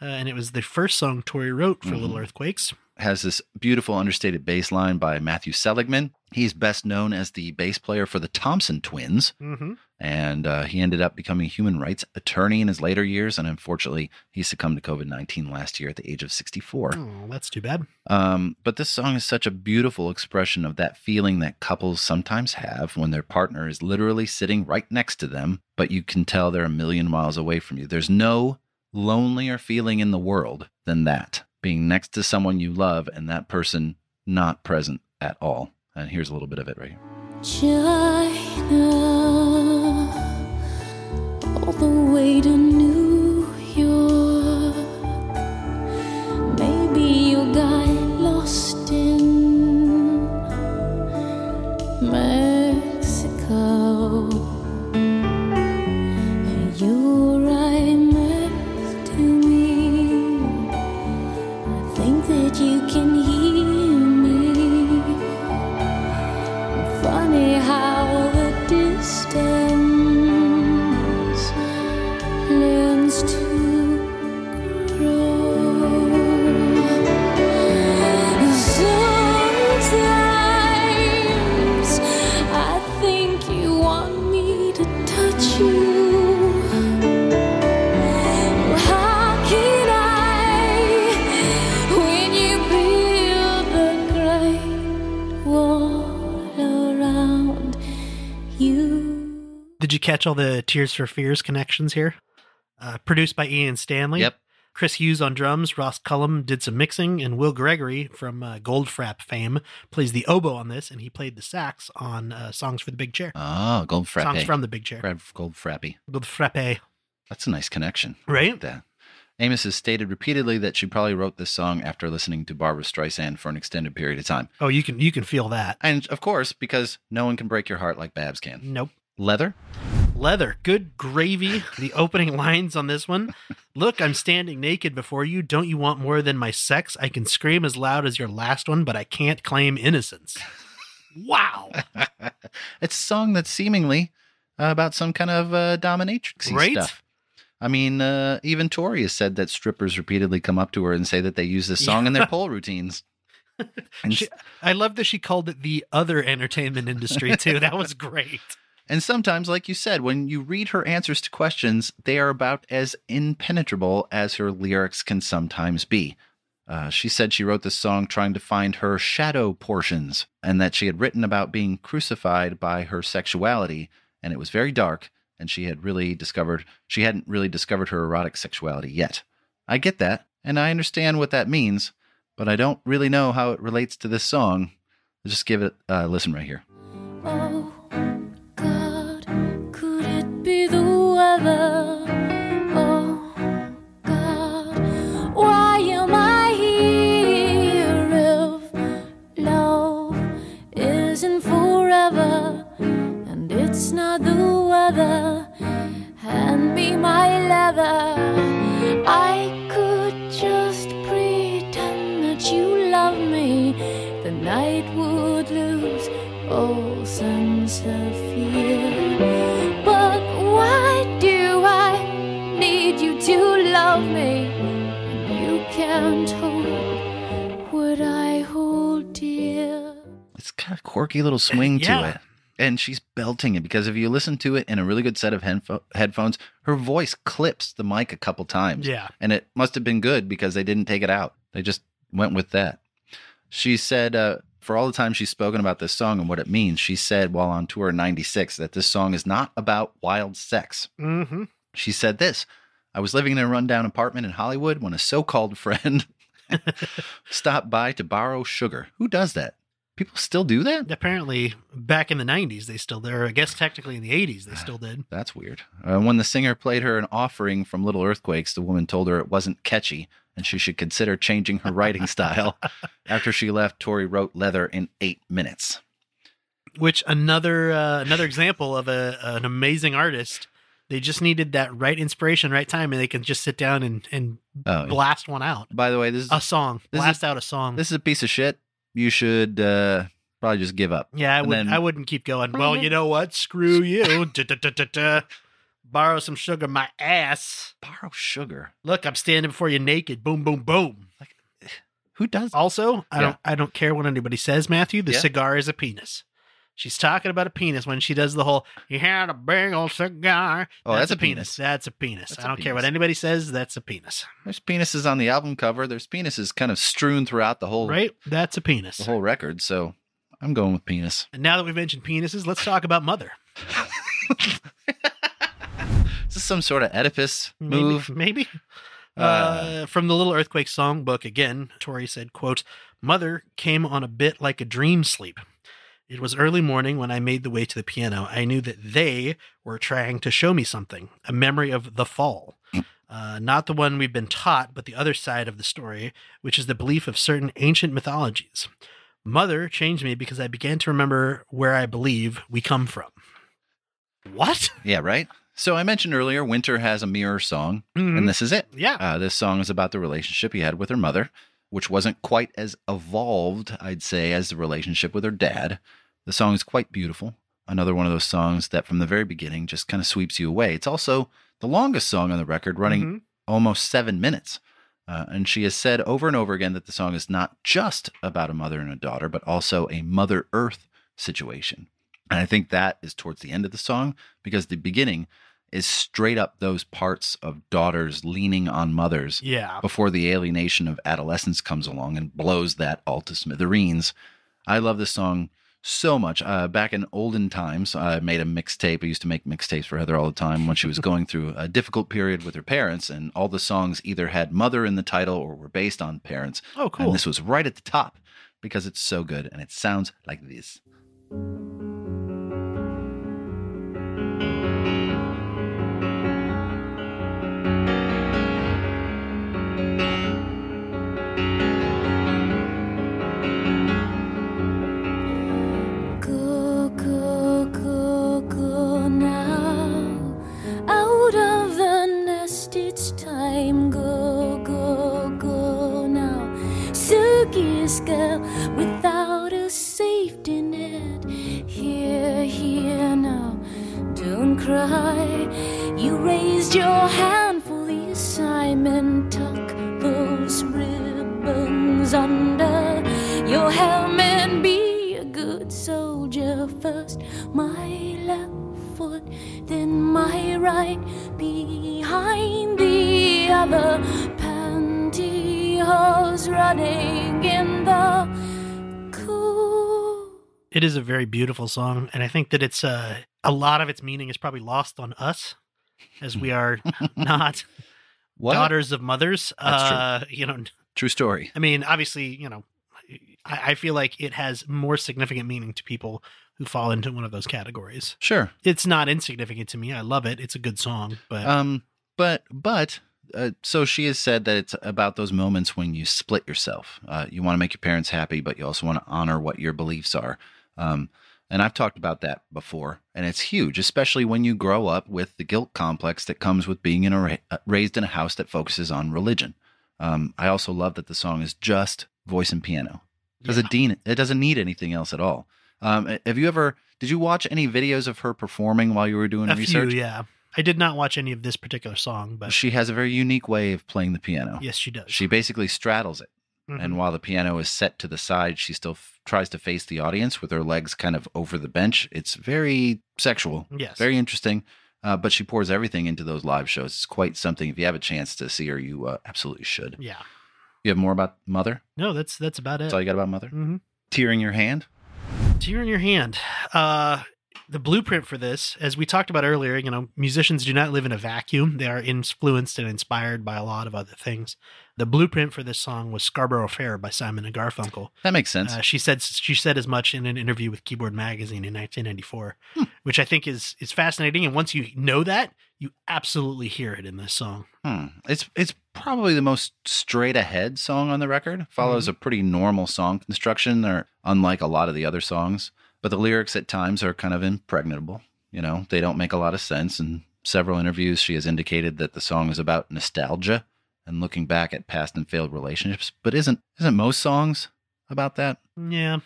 uh, and it was the first song Tori wrote for Little Mhm. Earthquakes. has this beautiful understated bass line by Matthew Seligman. He's best known as the bass player for the Thompson Twins, Mm-hmm. And uh, he ended up becoming a human rights attorney in his later years. And unfortunately, he succumbed to COVID 19 last year at the age of 64. Oh, that's too bad. Um, but this song is such a beautiful expression of that feeling that couples sometimes have when their partner is literally sitting right next to them, but you can tell they're a million miles away from you. There's no lonelier feeling in the world than that being next to someone you love and that person not present at all. And here's a little bit of it right here. China waiting catch all the Tears for Fears connections here? Uh, produced by Ian Stanley. Yep. Chris Hughes on drums, Ross Cullum did some mixing, and Will Gregory from uh, Goldfrapp fame plays the oboe on this, and he played the sax on uh, Songs for the Big Chair. Oh, gold frappe. Songs from the Big Chair. Grab gold frappy. Goldfrappe. That's a nice connection. Right? like that. Amos has stated repeatedly that she probably wrote this song after listening to Barbra Streisand for an extended period of time. Oh, you can you can feel that. And of course, because no one can break your heart like Babs can. Nope. Leather? Leather, good gravy. The opening lines on this one. Look, I'm standing naked before you. Don't you want more than my sex? I can scream as loud as your last one, but I can't claim innocence. Wow. it's a song that's seemingly uh, about some kind of uh, dominatrix Right? stuff. I mean, uh, even Tori has said that strippers repeatedly come up to her and say that they use this song in their pole routines. She, I love that she called it the other entertainment industry too. That was great. And sometimes, like you said, when you read her answers to questions, they are about as impenetrable as her lyrics can sometimes be. Uh, she said she wrote this song trying to find her shadow portions and that she had written about being crucified by her sexuality and it was very dark and she had really discovered she hadn't really discovered her erotic sexuality yet. I get that and I understand what that means, but I don't really know how it relates to this song. I'll just give it a listen right here. Oh night would lose all sense of to love me? You can't hold what I hold dear. It's got a quirky little swing Yeah. to it. And she's belting it because if you listen to it in a really good set of headpho- headphones, her voice clips the mic a couple times. Yeah. And it must have been good because they didn't take it out. They just went with that. She said, uh, for all the time she's spoken about this song and what it means, she said while on tour in 96 that this song is not about wild sex. Mm-hmm. She said this I was living in a rundown apartment in Hollywood when a so called friend stopped by to borrow sugar. Who does that? People still do that? Apparently, back in the '90s, they still did. Or I guess technically in the '80s, they still did. That's weird. Uh, when the singer played her an offering from Little Earthquakes, the woman told her it wasn't catchy and she should consider changing her writing style. After she left, Tori wrote Leather in eight minutes. Which another uh, another example of a an amazing artist. They just needed that right inspiration, right time, and they can just sit down and and Oh, yeah. blast one out. by the way, this is A song, This is- blast out a song. this is a piece of shit. You should uh, probably just give up. yeah, I and would. then- I wouldn't keep going. Well, you know what? Screw you. Borrow some sugar, my ass. Borrow sugar. Look, I'm standing before you naked. Boom, boom, boom. Like, Who does? Also, I Yeah. don't. I don't care what anybody says, Matthew. The Yeah. cigar is a penis. She's talking about a penis when she does the whole "you had a big old cigar." Oh, that's a penis. That's a penis. That's I don't care what anybody says. That's a penis, There's penises on the album cover. There's penises kind of strewn throughout the whole right? That's a penis. the whole record. So I'm going with penis. and now that we've mentioned penises, let's talk about mother. Is this some sort of Oedipus Maybe, move? maybe. Uh, Uh, from the Little Earthquake songbook again, Tori said, "quote Mother came on a bit like a dream sleep. It was early morning when I made the way to the piano. I knew that they were trying to show me something, a memory of the fall." Uh, not the one we've been taught, but the other side of the story, which is the belief of certain ancient mythologies. Mother changed me because I began to remember where I believe we come from. What? Yeah, right. So I mentioned earlier, Winter has a mirror song, Mhm. and this is it. Yeah. Uh, this song is about the relationship he had with her mother, which wasn't quite as evolved, I'd say, as the relationship with her dad. The song is quite beautiful. Another one of those songs that from the very beginning just kind of sweeps you away. It's also the longest song on the record, running Mhm. almost seven minutes. Uh, and she has said over and over again that the song is not just about a mother and a daughter, but also a Mother Earth situation. And I think that is towards the end of the song because the beginning is straight up those parts of daughters leaning on mothers Yeah. before the alienation of adolescence comes along and blows that all to smithereens. I love this song so much. Uh, back in olden times, I made a mixtape. I used to make mixtapes for Heather all the time when she was going through a difficult period with her parents, and all the songs either had mother in the title or were based on parents. Oh, cool. And this was right at the top because it's so good and it sounds like this. Don't. You raised your hand for the assignment. Tuck those ribbons under your helmet. Be a good soldier first. My left foot, then my right. Behind the other pantyhose running in the. It is a very beautiful song, and I think that it's uh, a lot of its meaning is probably lost on us, as we are not What? daughters of mothers. Uh, You know, True story. I mean, obviously, you know, I, I feel like it has more significant meaning to people who fall into one of those categories. Sure. It's not insignificant to me. I love it. It's a good song, but Um, but but uh, so she has said that it's about those moments when you split yourself. Uh, you want to make your parents happy, but you also want to honor what your beliefs are. Um, and I've talked about that before, and it's huge, especially when you grow up with the guilt complex that comes with being in a uh, raised in a house that focuses on religion. Um, I also love that the song is just voice and piano. Does Yeah. it dean it doesn't need anything else at all. Um, have you ever did you watch any videos of her performing while you were doing a research? few, yeah. I did not watch any of this particular song, but She has a very unique way of playing the piano. yes, she does. She basically straddles it. Mhm. And while the piano is set to the side, she still f- tries to face the audience with her legs kind of over the bench. It's very sexual, yes, very interesting. Uh, but she pours everything into those live shows. It's quite something. If you have a chance to see her, you uh, absolutely should. yeah. You have more about Mother? No, that's that's about it. That's all you got about Mother? hmm Tearing your hand? Tear in your hand. Uh, the blueprint for this, as we talked about earlier, you know, musicians do not live in a vacuum. They are influenced and inspired by a lot of other things. The blueprint for this song was Scarborough Fair by Simon and Garfunkel. That makes sense. Uh, she said she said as much in an interview with Keyboard Magazine in 1994, Hmm. which I think is is fascinating. And once you know that, you absolutely hear it in this song. Hmm. It's it's probably the most straight ahead song on the record. Follows Mm-hmm. a pretty normal song construction. They're unlike a lot of the other songs, but the lyrics at times are kind of impregnable. You know, they don't make a lot of sense. In several interviews, she has indicated that the song is about nostalgia and looking back at past and failed relationships. But isn't isn't most songs about that? Yeah,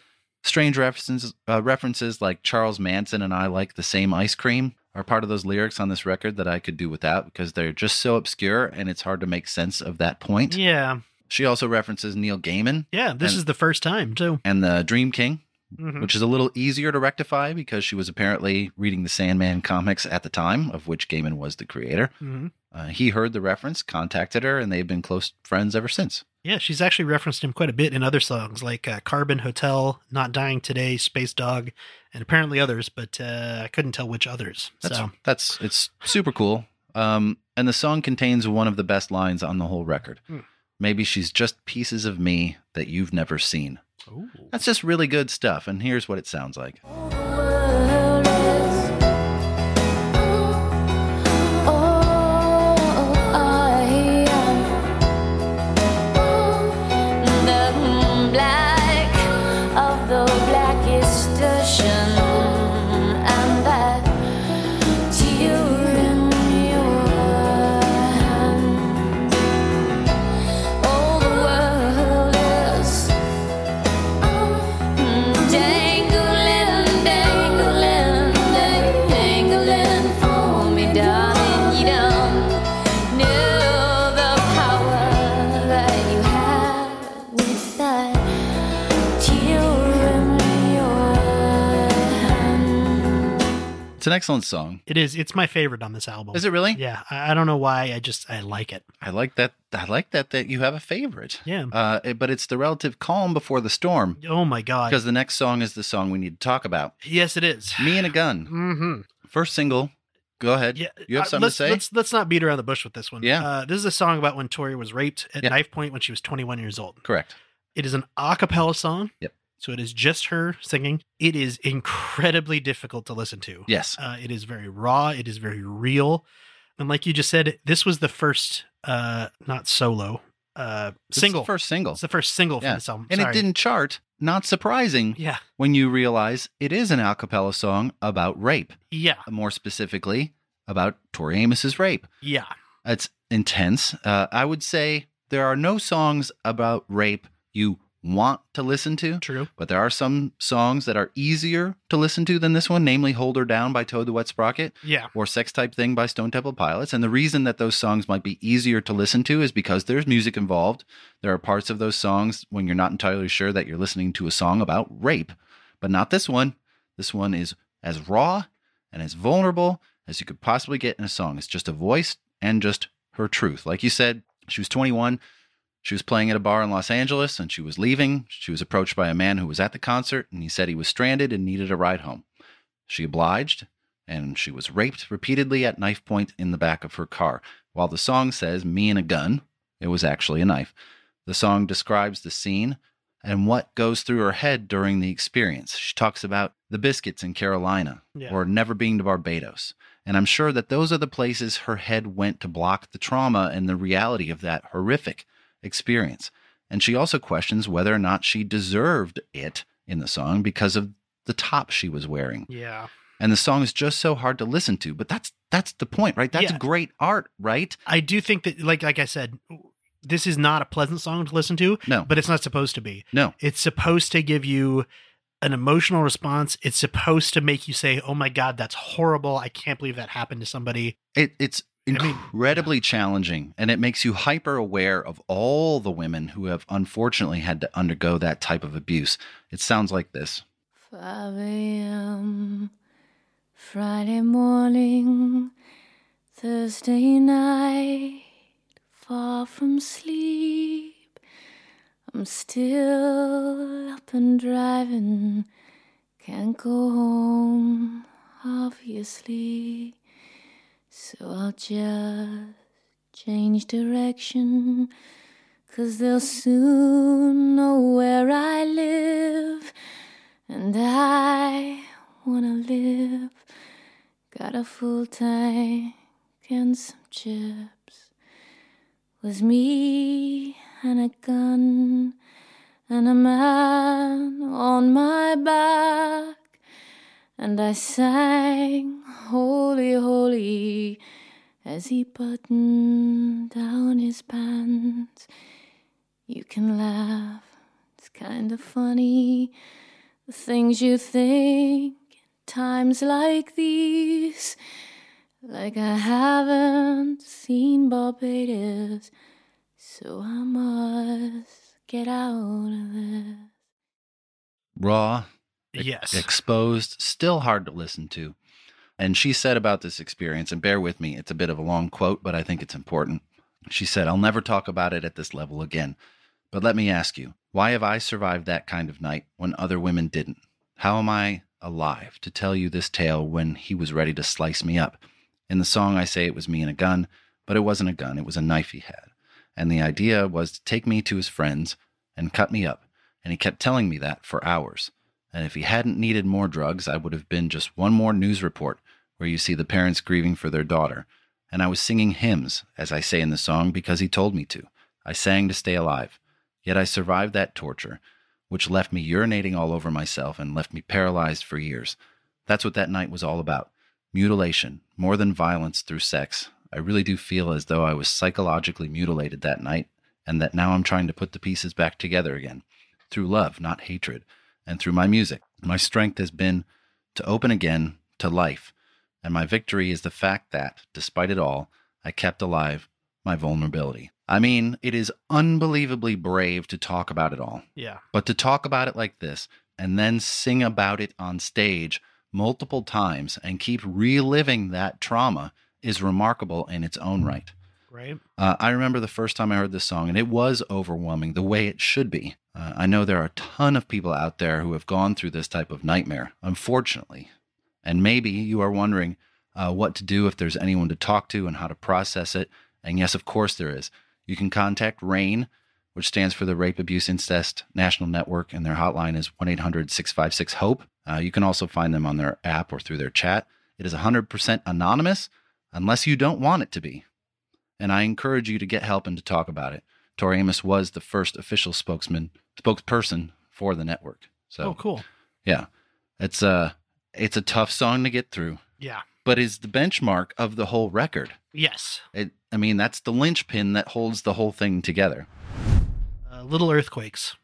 Strange references uh, references like Charles Manson and I like the same ice cream are part of those lyrics on this record that I could do without because they're just so obscure and it's hard to make sense of that point. yeah, She also references Neil Gaiman yeah. This And- is the first time too. and the Dream King, Mhm. which is a little easier to rectify because she was apparently reading the Sandman comics at the time, of which Gaiman was the creator. Mhm. Uh, he heard the reference, contacted her, and they've been close friends ever since. Yeah, she's actually referenced him quite a bit in other songs like uh, Carbon Hotel, Not Dying Today, Space Dog, and apparently others, but uh, I couldn't tell which others. That's so, that's it's super cool. Um, and the song contains one of the best lines on the whole record. Hmm. Maybe she's just pieces of me that you've never seen. Ooh. That's just really good stuff. And here's what it sounds like. An excellent song. It is. It's my favorite on this album. Is it really? Yeah. I, I don't know why. I just I like it. I like that. I like that that you have a favorite. Yeah. Uh, but it's the relative calm before the storm Oh my god. because the next song is the song we need to talk about. yes, it is. Me and a Gun, Mm-hmm. first single. Go ahead. Yeah, You have uh, something let's, to say? Let's let's not beat around the bush with this one. Yeah. uh, this is a song about when Tori was raped at Yeah. knife point when she was 21 years old. Correct. It is an a cappella song. Yep. So it is just her singing. It is incredibly difficult to listen to. Yes. Uh, it is very raw. It is very real. And like you just said, this was the first, uh, not solo, uh, It's the single. first single. It's the first single Yeah. from this album. and Sorry. it didn't chart. Not surprising Yeah. when you realize it is an a cappella song about rape, Yeah. more specifically about Tori Amos's rape. Yeah. It's intense. Uh, I would say there are no songs about rape you want to listen to, True. but there are some songs that are easier to listen to than this one, namely Hold Her Down by Toad the Wet Sprocket Yeah. or Sex Type Thing by Stone Temple Pilots. And the reason that those songs might be easier to listen to is because there's music involved. There are parts of those songs when you're not entirely sure that you're listening to a song about rape, but not this one. This one is as raw and as vulnerable as you could possibly get in a song. It's just a voice and just her truth. Like you said, she was 21. She was playing at a bar in Los Angeles and she was leaving. She was approached by a man who was at the concert and he said he was stranded and needed a ride home. She obliged and she was raped repeatedly at knife point in the back of her car. While the song says me and a gun, it was actually a knife. The song describes the scene and what goes through her head during the experience. She talks about the biscuits in Carolina Yeah. or never being to Barbados. And I'm sure that those are the places her head went to block the trauma and the reality of that horrific experience. And she also questions whether or not she deserved it in the song because of the top she was wearing. Yeah. And the song is just so hard to listen to, but that's that's the point, right? That's Yeah. great art, right? I do think that, like, like I said, this is not a pleasant song to listen to, No. but it's not supposed to be. No. It's supposed to give you an emotional response. It's supposed to make you say, "Oh my god, that's horrible! I can't believe that happened to somebody." It, it's I mean, incredibly challenging and it makes you hyper aware of all the women who have unfortunately had to undergo that type of abuse. It sounds like this. 5 a.m. Friday morning, Thursday night, far from sleep. I'm still up and driving, can't go home, obviously. So I'll just change direction, cause they'll soon know where I live. And I wanna live. Got a full tank and some chips. Was me and a gun and a man on my back. And I sang Holy, Holy as he buttoned down his pants. You can laugh, it's kind of funny. The things you think in times like these. Like I haven't seen Barbados, so I must get out of this. Raw, Yes. exposed, still hard to listen to. And she said about this experience, and bear with me, it's a bit of a long quote, but I think it's important. She said, I'll never talk about it at this level again. But let me ask you, why have I survived that kind of night when other women didn't? How am I alive to tell you this tale when he was ready to slice me up? In the song, I say it was me and a gun, but it wasn't a gun, it was a knife he had. And the idea was to take me to his friends and cut me up. And he kept telling me that for hours. And if he hadn't needed more drugs, I would have been just one more news report where you see the parents grieving for their daughter. And I was singing hymns, as I say in the song, because he told me to. I sang to stay alive. Yet I survived that torture, which left me urinating all over myself and left me paralyzed for years. That's what that night was all about mutilation, more than violence through sex. I really do feel as though I was psychologically mutilated that night, and that now I'm trying to put the pieces back together again through love, not hatred, and through my music. My strength has been to open again to life, and my victory is the fact that, despite it all, I kept alive my vulnerability. I mean, it is unbelievably brave to talk about it all, yeah. but to talk about it like this and then sing about it on stage multiple times and keep reliving that trauma is remarkable in its own right. Right. Uh, I remember the first time I heard this song, and it was overwhelming the way it should be. Uh, I know there are a ton of people out there who have gone through this type of nightmare, unfortunately. And maybe you are wondering uh, what to do if there's anyone to talk to and how to process it. And yes, of course, there is. You can contact RAINN, which stands for the Rape Abuse Incest National Network, and their hotline is 1 800 656 HOPE. Uh, you can also find them on their app or through their chat. It is 100% anonymous unless you don't want it to be. And I encourage you to get help and to talk about it. Tori Amos was the first official spokesman, spokesperson for the network. So, oh, cool. yeah, it's a it's a tough song to get through, Yeah. but is the benchmark of the whole record. Yes. It, I mean, that's the linchpin that holds the whole thing together. Uh, Little Earthquakes.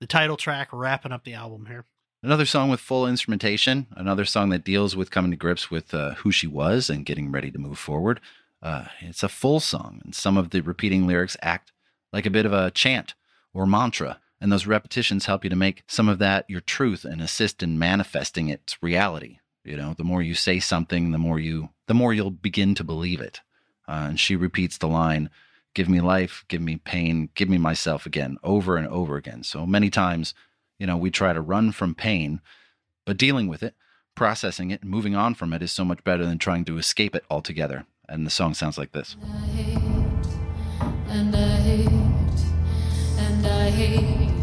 The title track wrapping up the album here. Another song with full instrumentation, another song that deals with coming to grips with uh, who she was and getting ready to move forward. Uh, it's a full song, and some of the repeating lyrics act like a bit of a chant or mantra, and those repetitions help you to make some of that your truth and assist in manifesting its reality. You know, the more you say something, the more you, the more you'll begin to believe it. Uh, and she repeats the line, "Give me life, give me pain, give me myself again," over and over again. So many times you know, we try to run from pain, but dealing with it, processing it, moving on from it is so much better than trying to escape it altogether. And the song sounds like this. I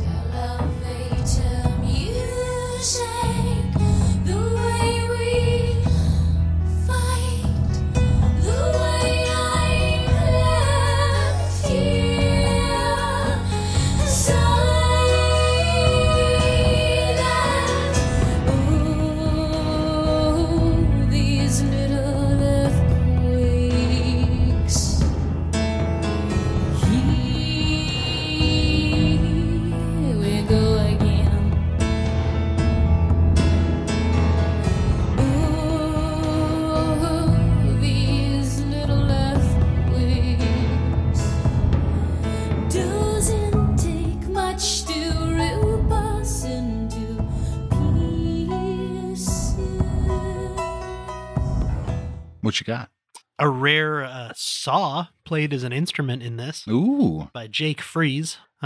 A rare uh, saw played as an instrument in this Ooh. by Jake Freeze. Uh,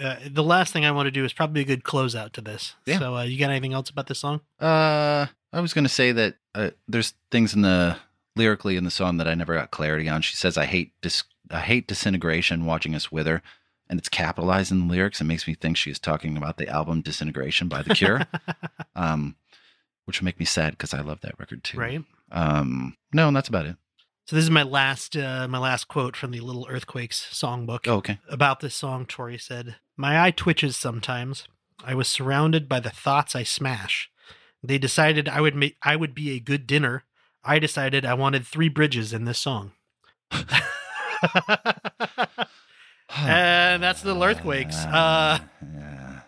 uh, the last thing I want to do is probably a good closeout to this. Yeah. So, uh, you got anything else about this song? Uh, I was going to say that uh, there's things in the lyrically in the song that I never got clarity on. She says, "I hate dis- I hate disintegration, watching us wither," and it's capitalized in the lyrics. It makes me think she is talking about the album "Disintegration" by The Cure, um, which would make me sad because I love that record too. right. Um, no, and that's about it. So this is my last uh, my last quote from the Little Earthquakes songbook. Oh, okay. About this song, Tori said, My eye twitches sometimes. I was surrounded by the thoughts I smash. They decided I would make I would be a good dinner. I decided I wanted three bridges in this song. and that's the Little Earthquakes. Uh, yeah.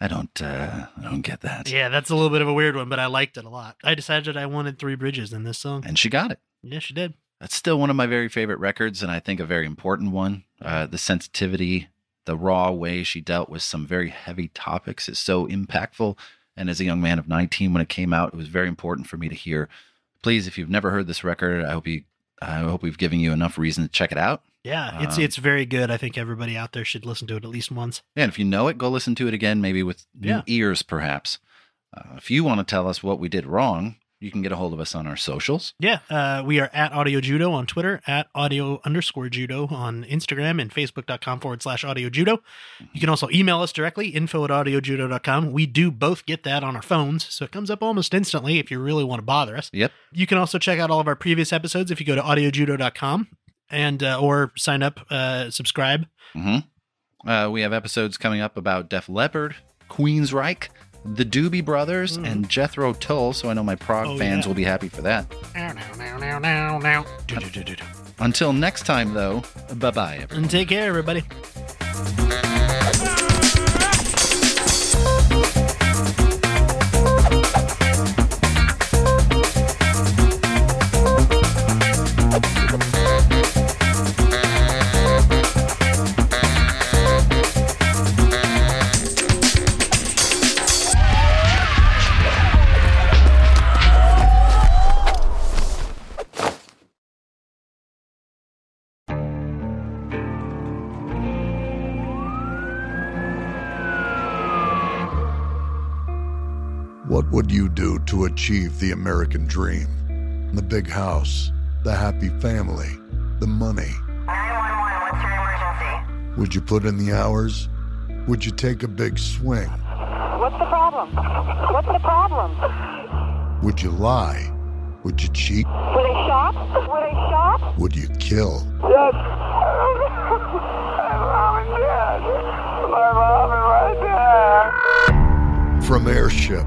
I don't. Uh, I don't get that. yeah, that's a little bit of a weird one, but I liked it a lot. I decided I wanted three bridges in this song. And she got it. Yeah, she did. That's still one of my very favorite records, and I think a very important one. Uh, the sensitivity, the raw way she dealt with some very heavy topics is so impactful. And as a young man of 19, when it came out, it was very important for me to hear. Please, if you've never heard this record, I hope you, I hope we've given you enough reason to check it out. Yeah, it's Um, it's very good. I think everybody out there should listen to it at least once. And if you know it, go listen to it again, maybe with new Yeah. ears, perhaps. Uh, if you want to tell us what we did wrong, you can get a hold of us on our socials. Yeah, uh, we are at Audio Judo on Twitter, at Audio underscore Judo on Instagram, and Facebook.com forward slash Audio Judo. You can also email us directly, info at audiojudo.com. We do both get that on our phones, so it comes up almost instantly if you really want to bother us. Yep. You can also check out all of our previous episodes if you go to audiojudo.com and uh, or sign up, uh, subscribe. hmm Uh, we have episodes coming up about Def Leppard, Queensryche, the Doobie Brothers, hmm. and Jethro Tull. So I know my prog Oh, fans yeah. will be happy for that. Now, now, now, now, now, now. Do, do, do, do, do. Until next time, though, bye bye. And take care, everybody. Achieve the American dream? The big house, the happy family, the money. 911, what's your emergency? Would you put in the hours? Would you take a big swing? What's the problem? What's the problem? Would you lie? Would you cheat? Would they shop? Would they shop? Would you kill? Yes. My mom is dead. My mom is right there. From Airship,